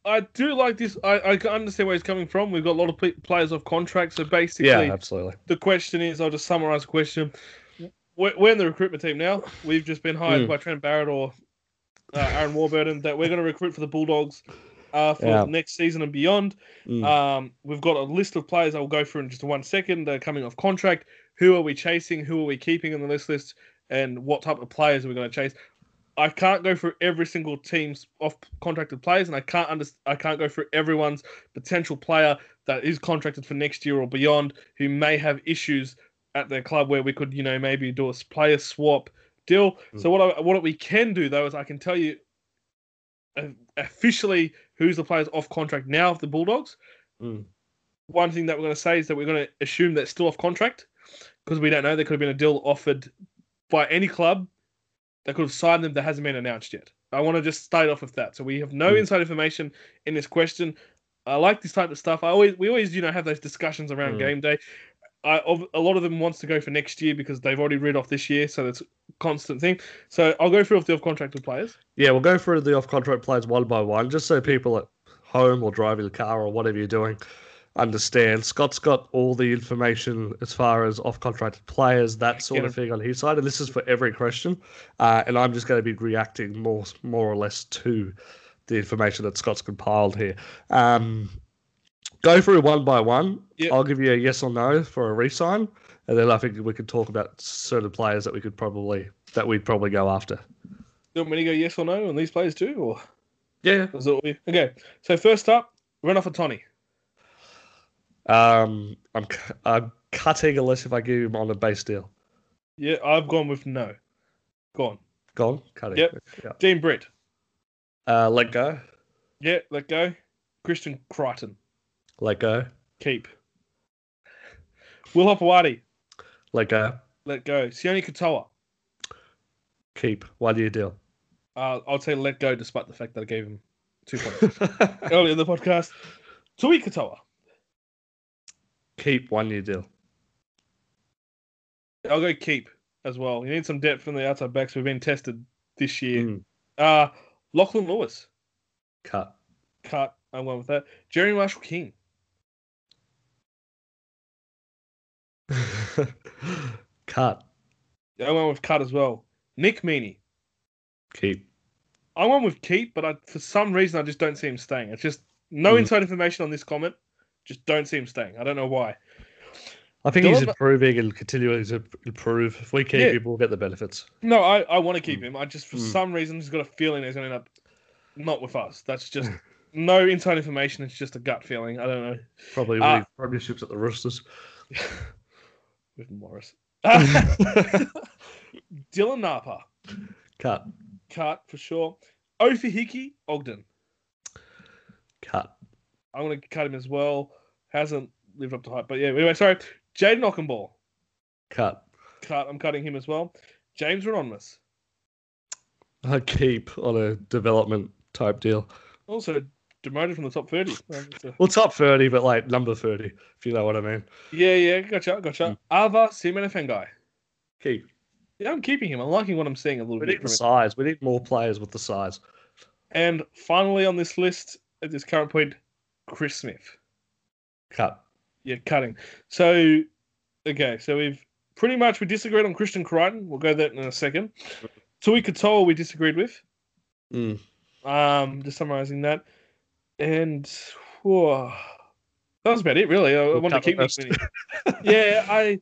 I, I do like this. I, I understand where he's coming from. We've got a lot of players off contract. So basically, Yeah, absolutely. the question is I'll just summarize the question. We're, we're in the recruitment team now. We've just been hired Mm. by Trent Barrett or uh, Aaron Warburton that we're going to recruit for the Bulldogs. uh, for Yeah. next season and beyond. Mm. Um, we've got a list of players I'll go through in just one second. They're coming off contract. Who are we chasing? Who are we keeping in the list list? And what type of players are we going to chase? I can't go through every single team's off contracted players, and I can't under, I can't go through everyone's potential player that is contracted for next year or beyond who may have issues at their club where we could, you know, maybe do a player swap deal. So what I, what we can do though is I can tell you officially who's the players off contract now of the Bulldogs. Mm. One thing that we're going to say is that we're going to assume that's still off contract because we don't know. There could have been a deal offered by any club that could have signed them that hasn't been announced yet. I want to just start off with that. So we have no Mm. inside information in this question. I like this type of stuff. I always we always you know have those discussions around Mm. game day. I, a lot of them wants to go for next year because they've already read off this year, so it's a constant thing. So I'll go through off the off contracted players. Yeah, we'll go through the off contract players one by one, just so people at home or driving the car or whatever you're doing understand. Scott's got all the information as far as off contracted players, that sort Get of thing on his side, and this is for every question. Uh, and I'm just going to be reacting more, more or less to the information that Scott's compiled here. Um, go through one by one. Yep. I'll give you a yes or no for a resign, and then I think we could talk about certain players that we could probably that we'd probably go after. Do you want me to go yes or no on these players too, or Yeah. is it we- okay? So first up, Renouf Atoni. Um, I'm I'm cutting unless if I give him on a base deal. Yeah, I've gone with no. Gone. Gone. Cutting. Yep. Yeah. Dean Britt. Uh, let go. Yeah, let go. Christian Crichton. Let go. Keep. Will Hopoate. Let go. Let go. Sione Katoa. Keep. One year deal. Uh, I'll say let go despite the fact that I gave him two points earlier in the podcast. Tui Katoa. Keep. One year deal. I'll go keep as well. You need some depth from the outside backs. We've been tested this year. Mm, Uh, Lachlan Lewis. cut. Cut. I'm going with that. Jerry Marshall King. cut. I went with cut as well. Nick Meaney. Keep. I went with keep, but I, for some reason I just don't see him staying. It's just no Mm. inside information on this comment. Just don't see him staying. I don't know why. I think he's improving and continuing to improve. If we keep Yeah. him, we'll get the benefits. No, I, I want to keep him. I just for Mm. some reason just got a feeling he's going to end up not with us. That's just no inside information. It's just a gut feeling. I don't know. Probably Uh, winning premierships at the Roosters. with Morris. Dylan Napa, cut. cut for sure. Ofahiki Ogden. Cut. I'm going to cut him as well. Hasn't lived up to hype, but yeah. Anyway, sorry. Jaden Okunbor, Cut. cut. I'm cutting him as well. James Renonmus, I keep on a development type deal. also demoted from the top 30. Uh, a- Well, top 30, but like number 30, if you know what I mean. Yeah, yeah, gotcha, gotcha. Ava Seumanufagai. Keep. Yeah, I'm keeping him. I'm liking what I'm seeing a little We bit need the size. We need more players with the size. And finally on this list, at this current point, Chris Smith. Cut. Yeah, cutting. So, okay, so we've pretty much we disagreed on Christian Crichton. We'll go that in a second. Tui Katoa we disagreed with. Mm. Um, just summarizing that, and whoa, that was about it really. I, I wanted to keep Nick Meaney. yeah, I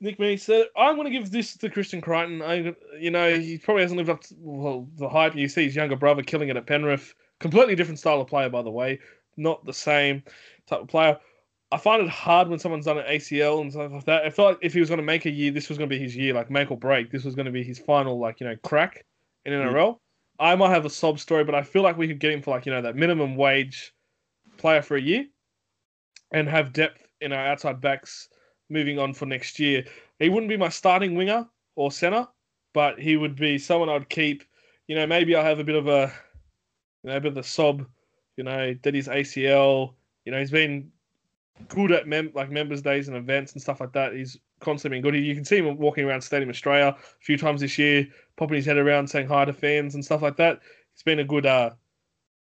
Nick Meaney. So I'm going to give this to Christian Crichton. I, you know, he probably hasn't lived up to well, the hype. You see his younger brother killing it at Penrith. Completely different style of player, by the way. Not the same type of player. I find it hard when someone's done an ACL and stuff like that. I felt like if he was going to make a year, this was going to be his year, like make or break. This was going to be his final, like you know, crack in NRL. I might have a sob story, but I feel like we could get him for like you know that minimum wage player for a year, and have depth in our outside backs moving on for next year. He wouldn't be my starting winger or center, but he would be someone I'd keep. You know, maybe I'll have a bit of a, you know, a bit of a sob. You know, did his ACL. You know, he's been good at mem- like members' days and events and stuff like that. He's constantly been good. You can see him walking around Stadium Australia a few times this year, popping his head around, saying hi to fans and stuff like that. It's been a good uh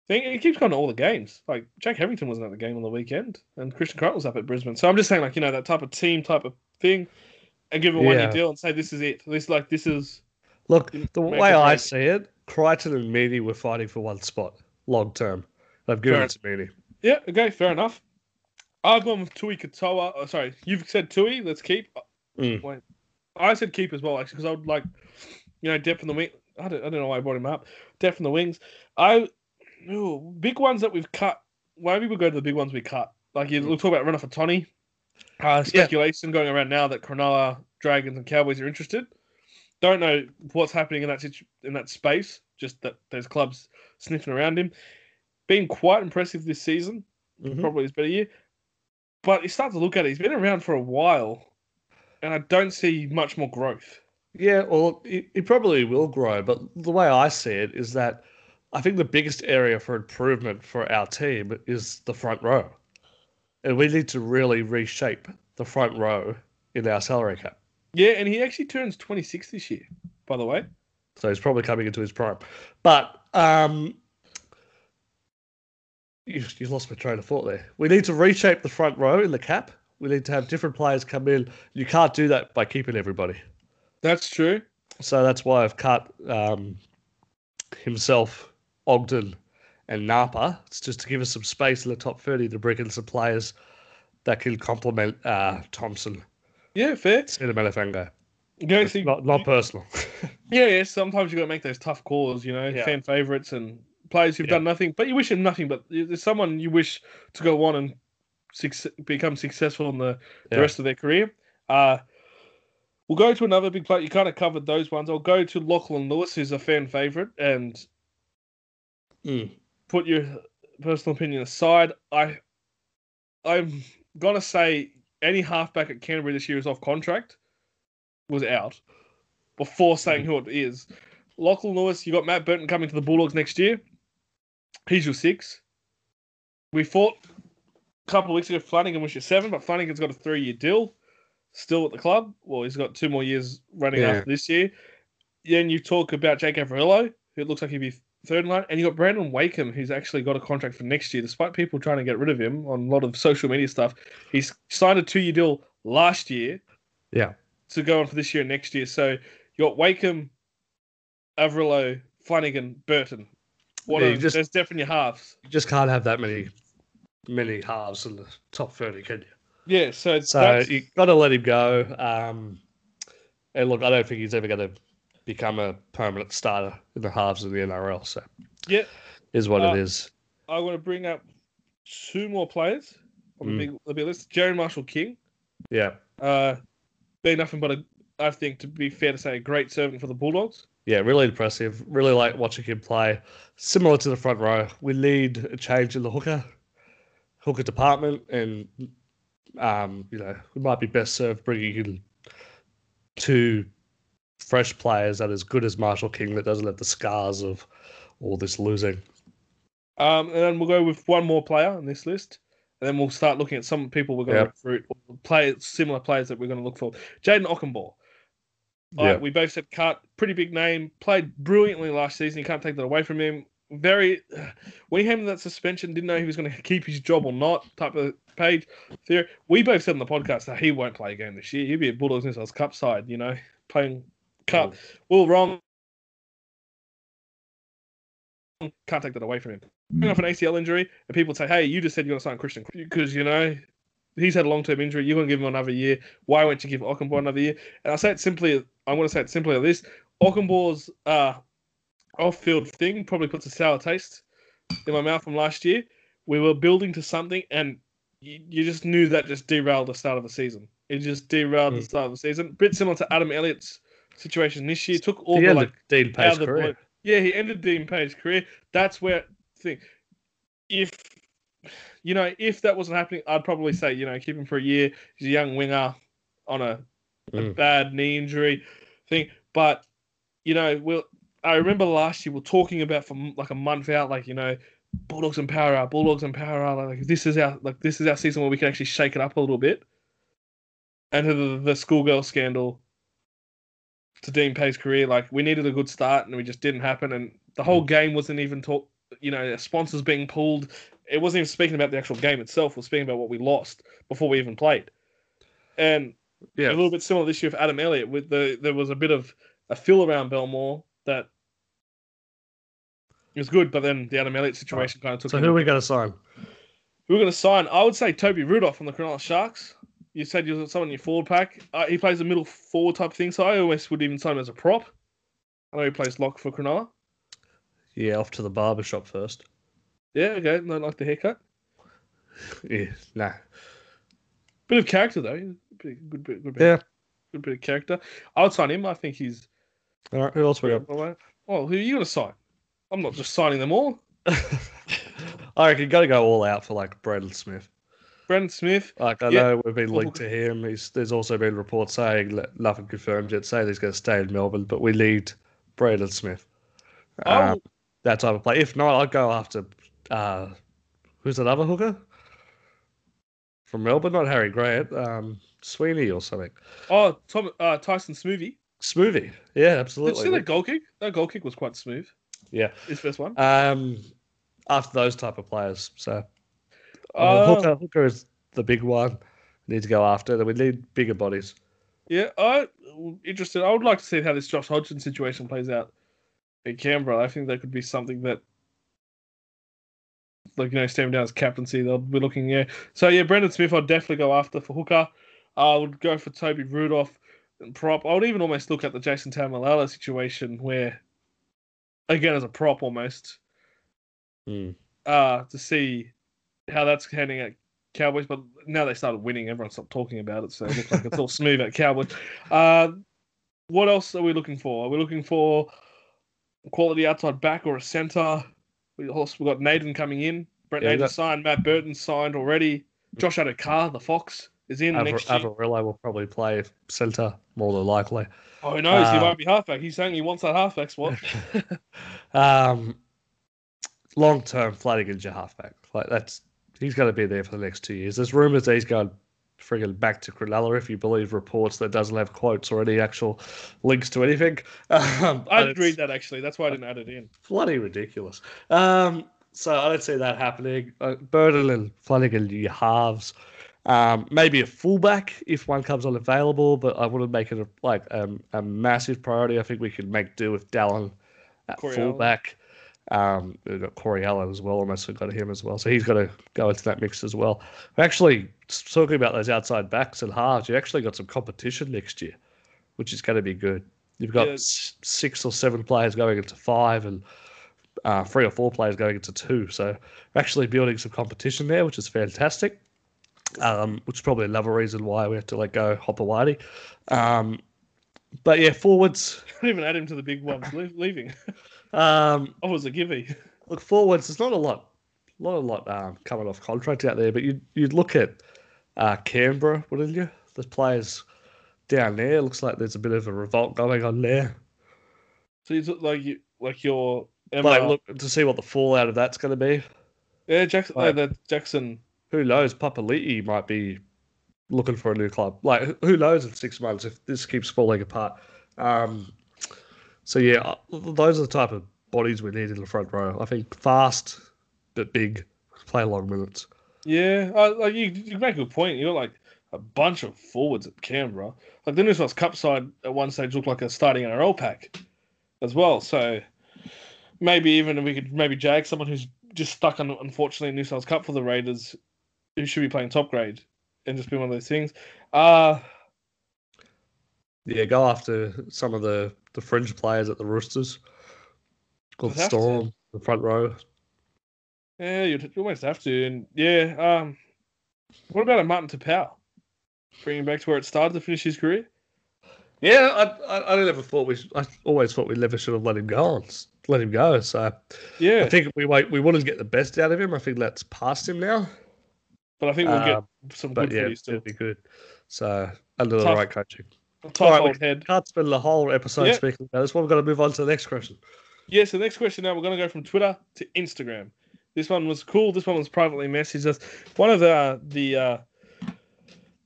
thing. He keeps going to all the games. Like Jack Hetherington wasn't at the game on the weekend, and Christian Crichton was up at Brisbane. So I'm just saying, like you know, that type of team type of thing, and give him a one year deal and say this is it. This like this is Look, the way I see it, Crichton and Meaney were fighting for one spot long term. They've given Fair. it to Meaney. Yeah, okay, fair enough. I've gone with Tui Katoa. Oh, sorry, you've said Tui. Let's keep. Mm. Wait, I said keep as well actually because I would like, you know, depth in the wing. I don't, I don't know why I brought him up. Depth in the wings. I, ooh, big ones that we've cut. Maybe we'll go to the big ones we cut. Like you, we'll talk about Renouf Atoni. Uh, speculation going around now that Cronulla, Dragons, and Cowboys are interested. Don't know what's happening in that situ- in that space. Just that there's clubs sniffing around him. Been quite impressive this season. Mhm. Probably his better year. But you start to look at it. He's been around for a while, and I don't see much more growth. Yeah, well, it, it probably will grow, but the way I see it is that I think the biggest area for improvement for our team is the front row. And we need to really reshape the front row in our salary cap. Yeah, and he actually turns 26 this year. By the way. So he's probably coming into his prime. But um, you, you lost my train of thought there. We need to reshape the front row in the cap. We need to have different players come in. You can't do that by keeping everybody. That's true. So that's why I've cut um, himself, Ogden, and Napa. It's just to give us some space in the top 30 to bring in some players that can complement uh, Thompson, Yeah, fair. Seumanufagai. Yeah, see, Not, not personal. yeah, yeah. Sometimes you got to make those tough calls. You know, Yeah. fan favorites and players who've Yeah. done nothing, but you wish them nothing. But there's someone you wish to go on and suc- become successful in the, the rest of their career. Uh, we'll go to another big player. You kind of covered those ones. I'll go to Lachlan Lewis, who's a fan favorite, and Mm. put your personal opinion aside. I, I'm gonna say any halfback at Canterbury this year is off contract, was out, before saying who it is. Lachlan Lewis, you got Matt Burton coming to the Bulldogs next year. He's your six. We fought a couple of weeks ago. Flanagan was your seven, but Flanagan's got a three-year deal, still at the club. Well, he's got two more years running Yeah. after this year. Then you talk about Jake Averillo, who looks like he'd be third in line, and you got Brandon Wakeham, who's actually got a contract for next year, despite people trying to get rid of him on a lot of social media stuff. He's signed a two-year deal last year Yeah. to go on for this year and next year. So you got Wakeham, Averillo, Flanagan, Burton. What Yeah, a, just- there's definitely halves. You just can't have that many many halves in the top 30, can you? Yeah, so, So that's, you got to let him go. Um, and look, I don't think he's ever going to become a permanent starter in the halves of the NRL. So yeah, is what Uh, it is. I want to bring up two more players on the Mm. big the big list. Jaron Marshall King, Yeah, uh, being nothing but a, I think to be fair to say, a great servant for the Bulldogs. yeah, really impressive. Really like watching him play. Similar to the front row, we need a change in the hooker hooker department, and um, you know we might be best served bringing in two fresh players that are as good as Marshall King that doesn't have the scars of all this losing. Um, and then we'll go with one more player on this list, and then we'll start looking at some people we're going to Yeah. recruit, or play similar players that we're going to look for. Jaden Okunbor. All right, we both said cut. Pretty big name. Played brilliantly last season. You can't take that away from him. Very. When he came to that suspension, didn't know he was going to keep his job or not. Type of page theory. We both said on the podcast that he won't play a game this year. He'll be a Bulldogs New South Cup side. You know, playing cup. Well, wrong. Can't take that away from him. Coming off an ACL injury, and people say, "Hey, you just said you're going to sign Christian because you know he's had a long term injury. You're going to give him another year. Why won't you give Okunbor another year?" And I say it simply. I'm going to say it simply like this: Okunbor's uh, off-field thing probably puts a sour taste in my mouth from last year. We were building to something, and you, you just knew that just derailed the start of the season. It just derailed the Mm. start of the season. Bit similar to Adam Elliott's situation this year. Took all He the like Dean out Pay's of the career. blue. Yeah, he ended Dean Pay's career. That's where thing. If you know, if that wasn't happening, I'd probably say you know keep him for a year. He's a young winger on a, a Mm. bad knee injury thing. But you know, we'll. I remember last year we are talking about for like a month out, like you know, Bulldogs and power out, Bulldogs and power out. Like this is our like this is our season where we can actually shake it up a little bit. And the, the schoolgirl scandal to Dean Pay's career, like we needed a good start and we just didn't happen. And the whole mm. game wasn't even talk. You know, sponsors being pulled. It wasn't even speaking about the actual game itself. It was speaking about what we lost before we even played. And Yeah, a little bit similar this year with Adam Elliott. With the there was a bit of a feel around Belmore that It was good, but then the Adam Elliott situation kind of took. So him. who are we going to sign? Who we're going to sign? I would say Toby Rudolf from the Cronulla Sharks. You said you was someone in your forward pack. Uh, he plays a middle forward type thing, so I almost would even sign him as a prop. I know he plays lock for Cronulla. Yeah, off to the barber shop first. Yeah, okay. Don't like the haircut. Yeah, nah. Bit of character though. Bit, good bit, good bit, Yeah. good bit of character. I would sign him. I think he's. All right, who else we got? Oh, who are you going to sign? I'm not just signing them all. I reckon you got to go all out for like Braden Smith. Brandon Smith. Like I Yeah. know we've been linked to him. He's, there's also been reports saying nothing confirmed yet, saying he's going to stay in Melbourne, but we need Braden Smith. Oh, Um, that type of play. If not, I'd go after uh, who's that other hooker from Melbourne? Not Harry Grant, um, Sweeney or something. oh, Tom, uh, Tyson Smoothy. Smoothy, yeah, Did you absolutely. see that goal kick? That goal kick was quite smooth. Yeah. His first one. Um, after those type of players, so uh, hooker, hooker is the big one. We need to go after. Then we need bigger bodies. Yeah, I interested. I would like to see how this Josh Hodgson situation plays out in Canberra. I think that could be something that, like you know, stepping down as captaincy, they'll be looking. Yeah, so yeah, Brendan Smith, I'd definitely go after for hooker. I would go for Toby Rudolf prop. I would even almost look at the Jason Taumalolo situation where, again, as a prop almost, Hmm. uh, to see how that's heading at Cowboys. But now they started winning, everyone stopped talking about it, so it looks like it's all smooth at Cowboys. Uh, what else are we looking for? Are we looking for quality outside back or a centre? We also we got Naden coming in. Brent Yeah, Naden got- signed. Matt Burton signed already. Josh Addo-Carr, the Fox, is in Avar- next year. Averillo will probably play centre more than likely. Oh, who knows? he won't be halfback. He's saying he wants that halfback spot. um, long term, Flanagan's your halfback. Like that's he's going to be there for the next two years. There's rumours that he's going friggin' back to Cronulla if you believe reports that doesn't have quotes or any actual links to anything. Um, I read that actually. That's why I didn't add it in. Bloody ridiculous. Um, so I don't see that happening. Uh, Burton and Flanagan, your halves. Um, maybe a fullback if one comes on available, but I wouldn't make it a, like um, a massive priority. I think we could make do with Dallin at Corey Allen. fullback. Um, we've got Corey Allen as well. Almost got him as well. So he's got to go into that mix as well. We're Actually, talking about those outside backs and halves, you actually got some competition next year, which is going to be good. You've got Yeah. six or seven players going into five, and uh, three or four players going into two. So we're actually building some competition there, which is fantastic. Um, which is probably another reason why we have to let go Hopoate. Um, but yeah, forwards. I didn't even add him to the big ones leaving. Um, I was a givey. look forwards. There's not a lot, not a lot um, coming off contract out there. But you'd you'd look at uh, Canberra, wouldn't you? The players down there looks like there's a bit of a revolt going on there. So you took like you like your Emma, Like look to see what the fallout of that's going to be. yeah Jackson. like- oh, the Jackson. Who knows? Papali'i might be looking for a new club. Like, who- knows in six months if this keeps falling apart? Um, so yeah, uh, those are the type of bodies we need in the front row. I think fast but big, play long minutes. Yeah, like you, you make a good point. You got like a bunch of forwards at Canberra. Like the New South Wales Cup side at one stage looked like a starting NRL pack as well. So maybe even if we could maybe jag someone who's just stuck on unfortunately in New South Wales Cup for the Raiders, who should be playing top grade, and just be one of those things. Uh Yeah, go after some of the, the fringe players at the Roosters. We'll the have to. Storm, the front row. yeah, you'd you almost have to. And yeah, um, what about a Martin Taupau? Bring him back to where it started to finish his career. Yeah, I, I, I never thought we. I always thought we never should have let him go on. Let him go. So Yeah, I think we wait. We wanted to get the best out of him. I think that's past him now. But I think we'll Um, get some but good yeah, still. be good. So a little Tough. right coaching. Tough All right, old head. Can't spend the whole episode speaking about this. One, we're going to move on to the next question. Yeah, so the next question now we're going to go from Twitter to Instagram. This one was cool. This one was privately messaged us. One of the the uh,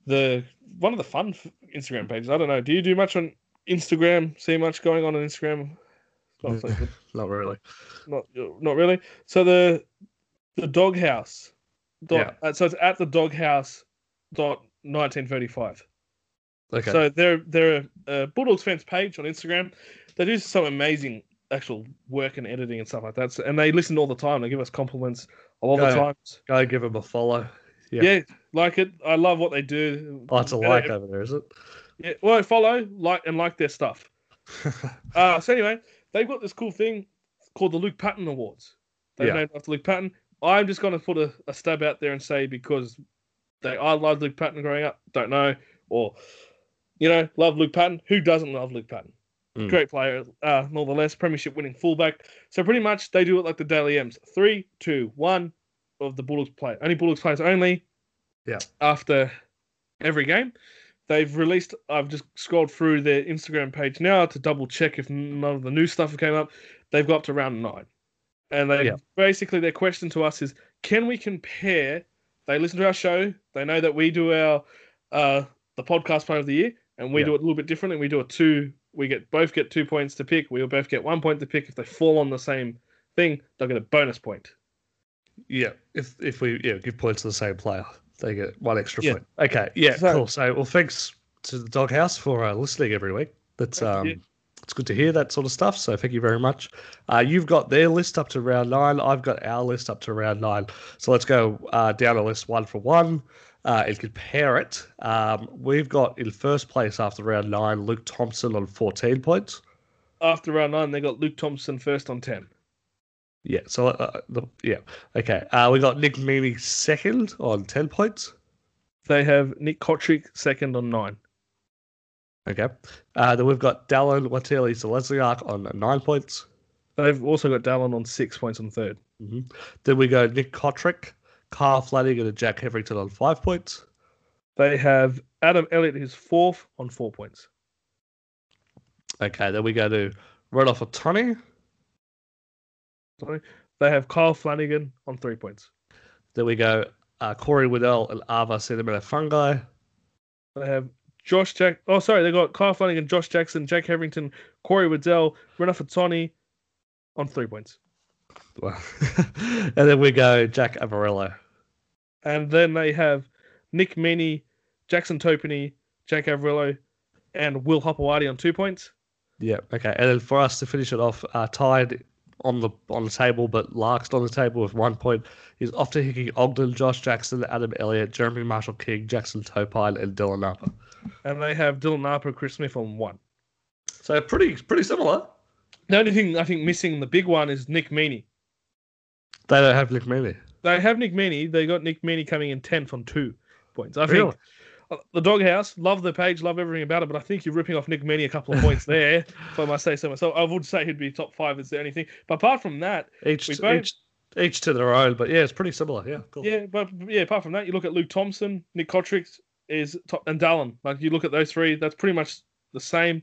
the one of the fun Instagram pages. I don't know. Do you do much on Instagram? See much going on on Instagram? Not. Not really. not, not really. So the the doghouse. Dot, uh, so it's at the doghouse dot nineteen thirty five. Okay. So they're they're a Bulldogs fans page on Instagram. They do some amazing actual work and editing and stuff like that. So, and they listen all the time. They give us compliments a lot of the Yeah. times. Go give them a follow. Yeah. Yeah. like it. I love what they do. Oh, it's a Yeah, like over there, is it? Yeah, well, follow, like, and like their stuff. Uh, so anyway, they've got this cool thing called the Luke Patten Awards. They've Yeah. named after Luke Patten. I'm just going to put a, a stab out there and say because they I loved Luke Patten growing up, don't know, or you know, love Luke Patten. Who doesn't love Luke Patten? Mm. Great player, uh, nonetheless, Premiership winning fullback. So pretty much they do it like the Dally M's: three, two, one of the Bulldogs play. Only Bulldogs players only. Yeah. After every game. They've released. I've just scrolled through their Instagram page now to double check if none of the new stuff came up. They've got up to round nine, and they Yeah. basically their question to us is, can we compare? They listen to our show. They know that we do our uh, the podcast player of the year, and we Yeah. do it a little bit differently. We do a two. We get both get two points to pick. We will both get one point to pick. If they fall on the same thing, they'll get a bonus point. Yeah, if if we yeah give points to the same player, they get one extra Yeah. point. Okay, yeah, So- cool. So well, thanks to the Doghouse for uh, listening every week. That's Thank um, you. It's good to hear that sort of stuff. So thank you very much. Uh, you've got their list up to round nine. I've got our list up to round nine. So let's go uh, down the list one for one. Uh, and compare it. Um, we've got in first place after round nine Luke Thompson on 14 points. After round nine, they got Luke Thompson first on ten. Yeah, so uh, the, yeah, okay. Uh, we got Nick Meaney second on 10 points. They have Nick Cotric second on nine. Okay. Uh, then we've got Dallin Watene-Zelezniak on nine points. They've also got Dallin on six points on third. Then we go Nick Cotric, Kyle Flanagan, and Jack Hetherington on five points. They have Adam Elliott who's fourth on four points. Okay, then we go to Renouf Atoni. Sorry. They have Kyle Flanagan on three points. Then we go uh, Corey Waddell and Ava Seumanufagai. They have Josh Jack. Oh, sorry, they got Kyle Flanagan, Josh Jackson, Jack Hetherington, Corey Waddell, Renouf Atoni on three points. Well, and then we go Jack Averillo. And then they have Nick Meaney, Jackson Topine, Jack Averillo, and Will Hopoate on two points. Yeah, okay. And then for us to finish it off, uh, tied on the on the table, but last on the table with one point is Ofahiki Ogden, Josh Jackson, Adam Elliott, Jeremy Marshall King, Jackson Topine, and Dylan Napa. And they have Dylan Napa, Chris Smith on one. So pretty pretty similar. The only thing I think missing, the big one, is Nick Meaney. They don't have Nick Meaney. They have Nick Meaney. They got Nick Meaney coming in 10th on two points. I Really? think the Doghouse, love the page, love everything about it, but I think you're ripping off Nick Meaney a couple of points there, if I must say so myself. I would say he'd be top five is the only thing. But apart from that, Each We both- each each to their own, but yeah, it's pretty similar. Yeah, cool. yeah, but yeah, apart from that, you look at Luke Thompson, Nick Cotric is top, and Dallin. Like you look at those three, that's pretty much the same.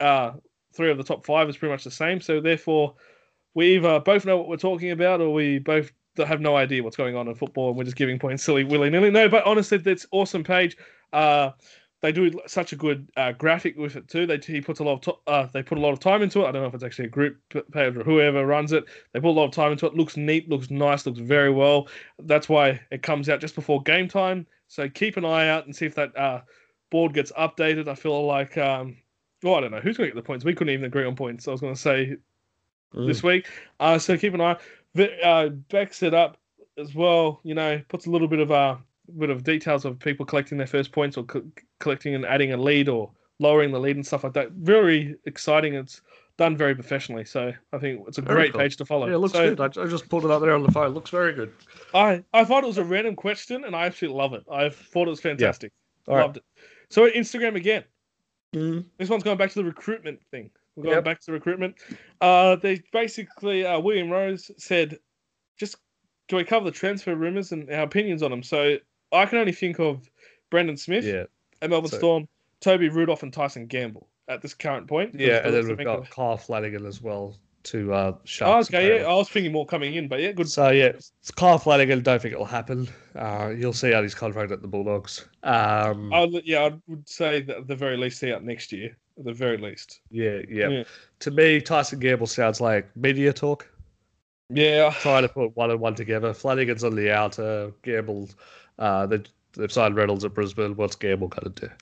Uh, three of the top five is pretty much the same. So therefore, we either both know what we're talking about, or we both have no idea what's going on in football, and we're just giving points silly willy nilly. No, but honestly, that's awesome page. Uh, they do such a good uh, graphic with it too. They he puts a lot of to- uh, they put a lot of time into it. I don't know if it's actually a group page or whoever runs it. They put a lot of time into it. Looks neat, looks nice, looks very well. That's why it comes out just before game time. So keep an eye out and see if that uh, board gets updated. I feel like um, well, I don't know who's going to get the points. We couldn't even agree on points. I was going to say Mm. this week. Uh, so keep an eye. Uh, backs it up as well. You know, puts a little bit of uh, bit of details of people collecting their first points or co- collecting and adding a lead or lowering the lead and stuff like that. Very exciting. It's done very professionally. So I think it's a Very great cool. page to follow. Yeah, it looks so good. I, I just pulled it up there on the phone. Looks very good. I I thought it was a random question and I absolutely love it. I thought it was fantastic. Right. Loved it. So Instagram again. Mm. This one's going back to the recruitment thing. We're going Yep. back to recruitment. Uh, they basically, uh, William Rose said, just can we cover the transfer rumors and our opinions on them? So I can only think of Brendan Smith Yeah, at Melbourne so- Storm, Toby Rudolf, and Tyson Gamble at this current point. yeah, and then we've got Kyle Flanagan as well to uh, Oh, Sharks. okay, yeah. I was thinking more coming in, but yeah, good. So yeah, it's Kyle Flanagan. Don't think it'll happen. Uh, you'll see out his contract at the Bulldogs. Um, I would, yeah, I would say that at the very least, see out next year. At the very least. yeah, yeah, Yeah. To me, Tyson Gamble sounds like media talk. Yeah, Trying to put one and one together. Flanagan's on the outer. Gamble. Uh, they, they've signed Reynolds at Brisbane. What's Gamble going to do?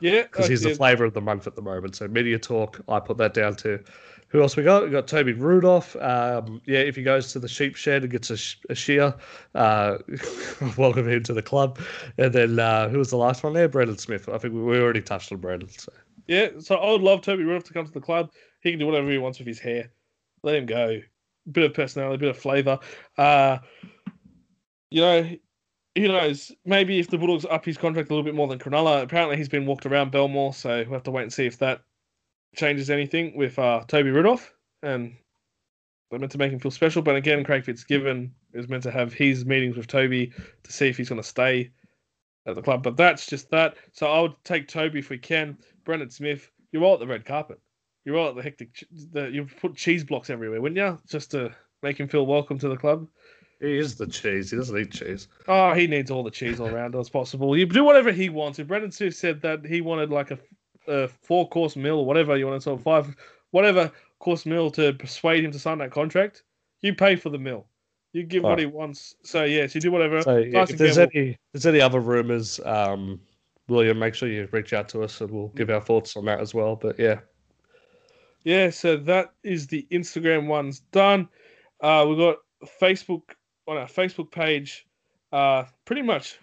Yeah, because he's the flavour of the month at the moment. So media talk, I put that down to. Who else we got? We got Toby Rudolf. Um, yeah, if he goes to the sheep shed and gets a, sh- a shear, uh, welcome him to the club. And then uh, who was the last one there? Brendan Smith. I think we, we already touched on Brendan. So. Yeah, so I would love Toby Rudolf to come to the club. He can do whatever he wants with his hair. Let him go. Bit of personality, a bit of flavour. Uh, you know, who knows? Maybe if the Bulldogs up his contract a little bit more than Cronulla. Apparently, he's been walked around Belmore, so we'll have to wait and see if that changes anything with uh, Toby Rudolf. And they're meant to make him feel special. But again, Craig Fitzgibbon is meant to have his meetings with Toby to see if he's going to stay at the club. But that's just that. So I would take Toby if we can. Brendan Smith, you're all at the red carpet. You're all at the hectic. ch- The, you put cheese blocks everywhere, wouldn't you? Just to make him feel welcome to the club. He is the cheese. He doesn't eat cheese. Oh, he needs all the cheese all around as possible. You do whatever he wants. If Brendan Smith said that he wanted like a, a four course meal or whatever you want to sell five, whatever course meal to persuade him to sign that contract, you pay for the meal. You give what he wants. So yes, you do whatever. So Nice if there's any, if there's any other rumours, um, William, make sure you reach out to us and we'll give our thoughts on that as well. But yeah, Yeah, so that is the Instagram ones done. Uh, we've got Facebook on our Facebook page, uh, pretty much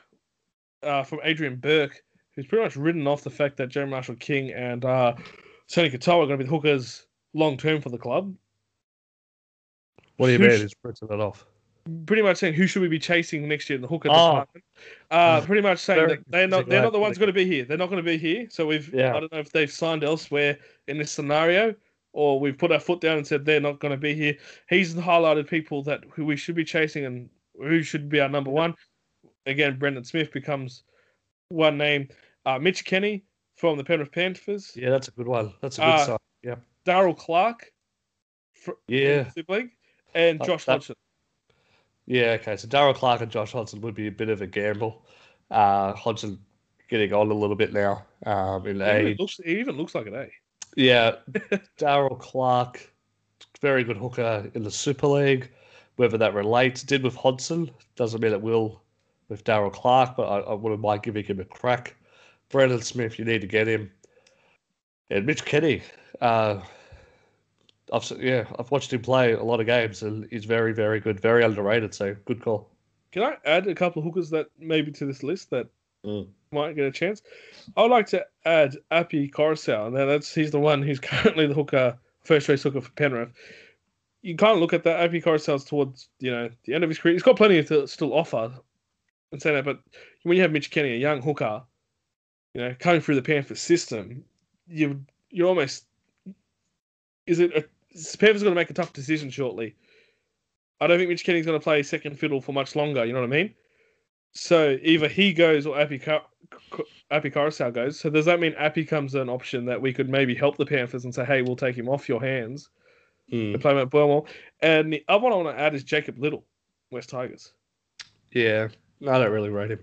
uh, from Adrian Burke, who's pretty much written off the fact that Jeremy Marshall King and uh, Sonny Katoa are going to be the hookers long term for the club. what do you mean? He's written it off. Pretty much saying who should we be chasing next year in the hooker Oh. department. Uh, pretty much saying that they're not they're not the ones going to be here. They're not going to be here. So we've Yeah. I don't know if they've signed elsewhere in this scenario or we've put our foot down and said they're not going to be here. He's highlighted people that who we should be chasing and who should be our number one. Again, Brendan Smith becomes one name. Uh, Mitch Kenny from the Penrith Panthers. Yeah, that's a good one. That's a good Uh, sign. Yeah, Daryl Clark. yeah, League, and Josh that- Hodgson. Yeah. Okay, so Daryl Clark and Josh Hodgson would be a bit of a gamble. Uh, Hodgson getting on a little bit now um, in He even, age. looks, he even looks like an A. Yeah, Daryl Clark, very good hooker in the Super League. Whether that relates, did with Hodgson, doesn't mean it will with Daryl Clark, but I, I wouldn't mind giving him a crack. Brendan Smith, you need to get him. And Mitch Kenny, uh, I've yeah, I've watched him play a lot of games, and he's very, very good, very underrated. So good call. Can I add a couple of hookers that maybe to this list that Mm. might get a chance? I would like to add Api Koroisau. Now that's he's the one who's currently the hooker, first race hooker for Penrith. You can't look at that Api Koroisau's towards you know the end of his career. He's got plenty to still offer, and say that. But when you have Mitch Kenny, a young hooker, you know, coming through the Panthers system, you you're almost is it a, Panthers going to make a tough decision shortly. I don't think Mitch Kenny's going to play second fiddle for much longer. You know what I mean? So either he goes or Api, Car- Api Koroisau goes. So does that mean Api comes an option that we could maybe help the Panthers and say, hey, we'll take him off your hands and play him at Belmore? And the other one I want to add is Jacob Liddle, West Tigers. Yeah, I don't really rate him.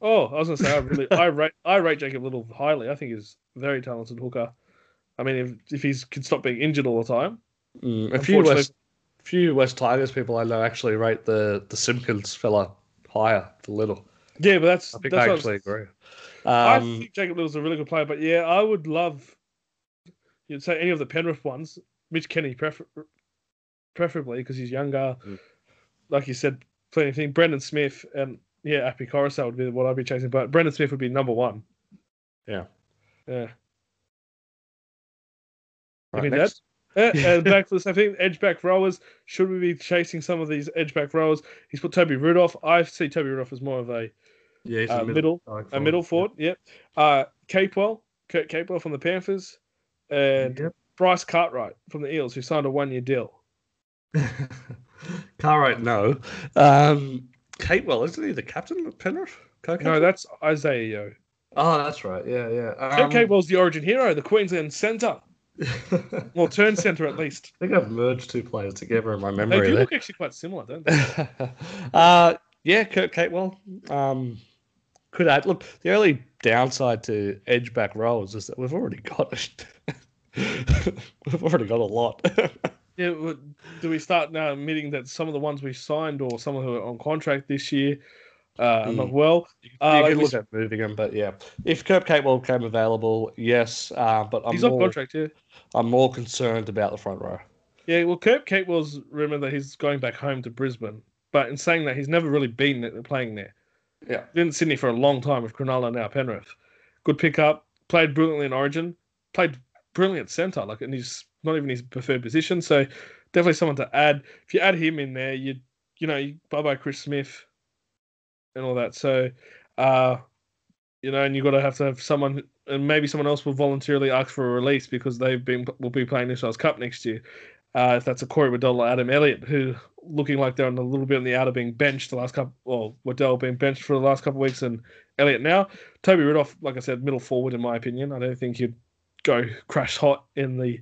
Oh, I was going to say I really I rate I rate Jacob Liddle highly. I think he's a very talented hooker. I mean, if if he's can stop being injured all the time. Mm, a few West, few West Tigers people I know actually rate the the Simpkins fella higher than Liddle. Yeah, but that's I think that's I actually agree. I Um, think Jacob Liddle's a really good player, but yeah, I would love you'd say any of the Penrith ones, Mitch Kenny prefer- preferably because he's younger. Mm. Like you said, plenty of things. Brendan Smith and yeah, Api Koroisau would be what I'd be chasing, but Brendan Smith would be number one. Yeah. Yeah. Right, mean, next. Uh, and back for the same thing, edge back rowers. Should we be chasing some of these edge back rowers? He's put Toby Rudolf. I see Toby Rudolf as more of a yeah, uh, middle, like a middle forward. Yep. Uh, Capewell, Kurt Capewell from the Panthers, and Yep. Bryce Cartwright from the Eels, who signed a one-year deal. Cartwright, no. Um, Capewell, isn't he the captain of Penrith? No, that's Isaah Yeo. Oh, that's right. Yeah, yeah. Kurt Um, Capewell's the Origin hero, the Queensland centre, Or turn centre at least. I think I've merged two players together in my memory. They do there. look actually quite similar, don't they? uh, yeah, Kurt Capewell. Um, could add. Look, the only downside to edge back roles is that we've already got. we've already got a lot. Yeah, do we start now admitting that some of the ones we signed or some of who are on contract this year uh, Mm. well. You, Uh, look at moving him, but yeah, if Kurt Capewell came available, yes. Uh, but I'm He's more, contract, yeah. I'm more concerned about the front row. Yeah, well, Kurt Capewell's rumored that he's going back home to Brisbane, but in saying that, he's never really been playing there. Yeah. Been in Sydney for a long time with Cronulla now Penrith. Good pickup. Played brilliantly in Origin. Played brilliantly at centre, like, and he's not even his preferred position. So definitely someone to add. If you add him in there, you you know, bye bye Chris Smith, and all that. So, uh, you know, and you've got to have to have someone, and maybe someone else will voluntarily ask for a release because they've been will be playing New South Cup next year. Uh, if that's a Corey Waddell or Adam Elliott, who looking like they're on a little bit on the outer being benched the last couple, well, Waddell being benched for the last couple of weeks and Elliott now. Toby Rudolf, like I said, middle forward in my opinion. I don't think he'd go crash hot in the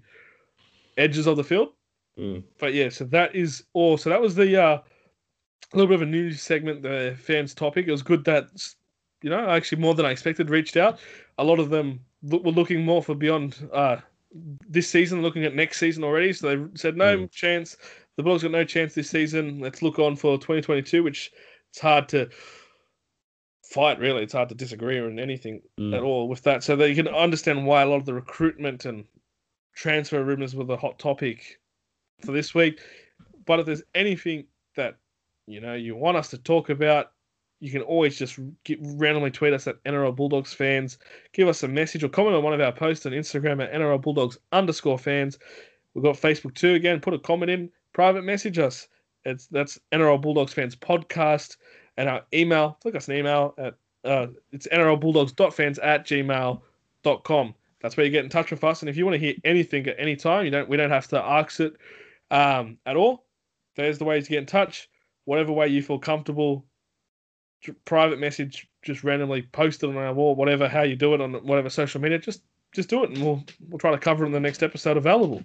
edges of the field. Mm. But yeah, so that is all. So that was the uh, a little bit of a news segment, the fans topic. It was good that you know actually more than I expected reached out. A lot of them were looking more for beyond uh, this season, looking at next season already. So they said no Mm. chance. The Bulldogs got no chance this season. Let's look on for 2022, which it's hard to fight. Really, it's hard to disagree on anything Mm. at all with that. So that you can understand why a lot of the recruitment and transfer rumors were the hot topic for this week. But if there's anything that you know you want us to talk about, you can always just get, randomly tweet us at NRL Bulldogs fans. Give us a message or comment on one of our posts on Instagram at NRL Bulldogs underscore fans. We've got Facebook too. Again, put a comment in, private message us. It's that's NRL Bulldogs fans podcast and our email. Click us an email at uh, it's nrlbulldogs.fans at gmail.com. That's where you get in touch with us. And if you want to hear anything at any time, you don't we don't have to ask it um, at all. There's the ways to get in touch. Whatever way you feel comfortable, private message, just randomly post it on our wall, whatever how you do it on whatever social media, just just do it, and we'll we'll try to cover it in the next episode available.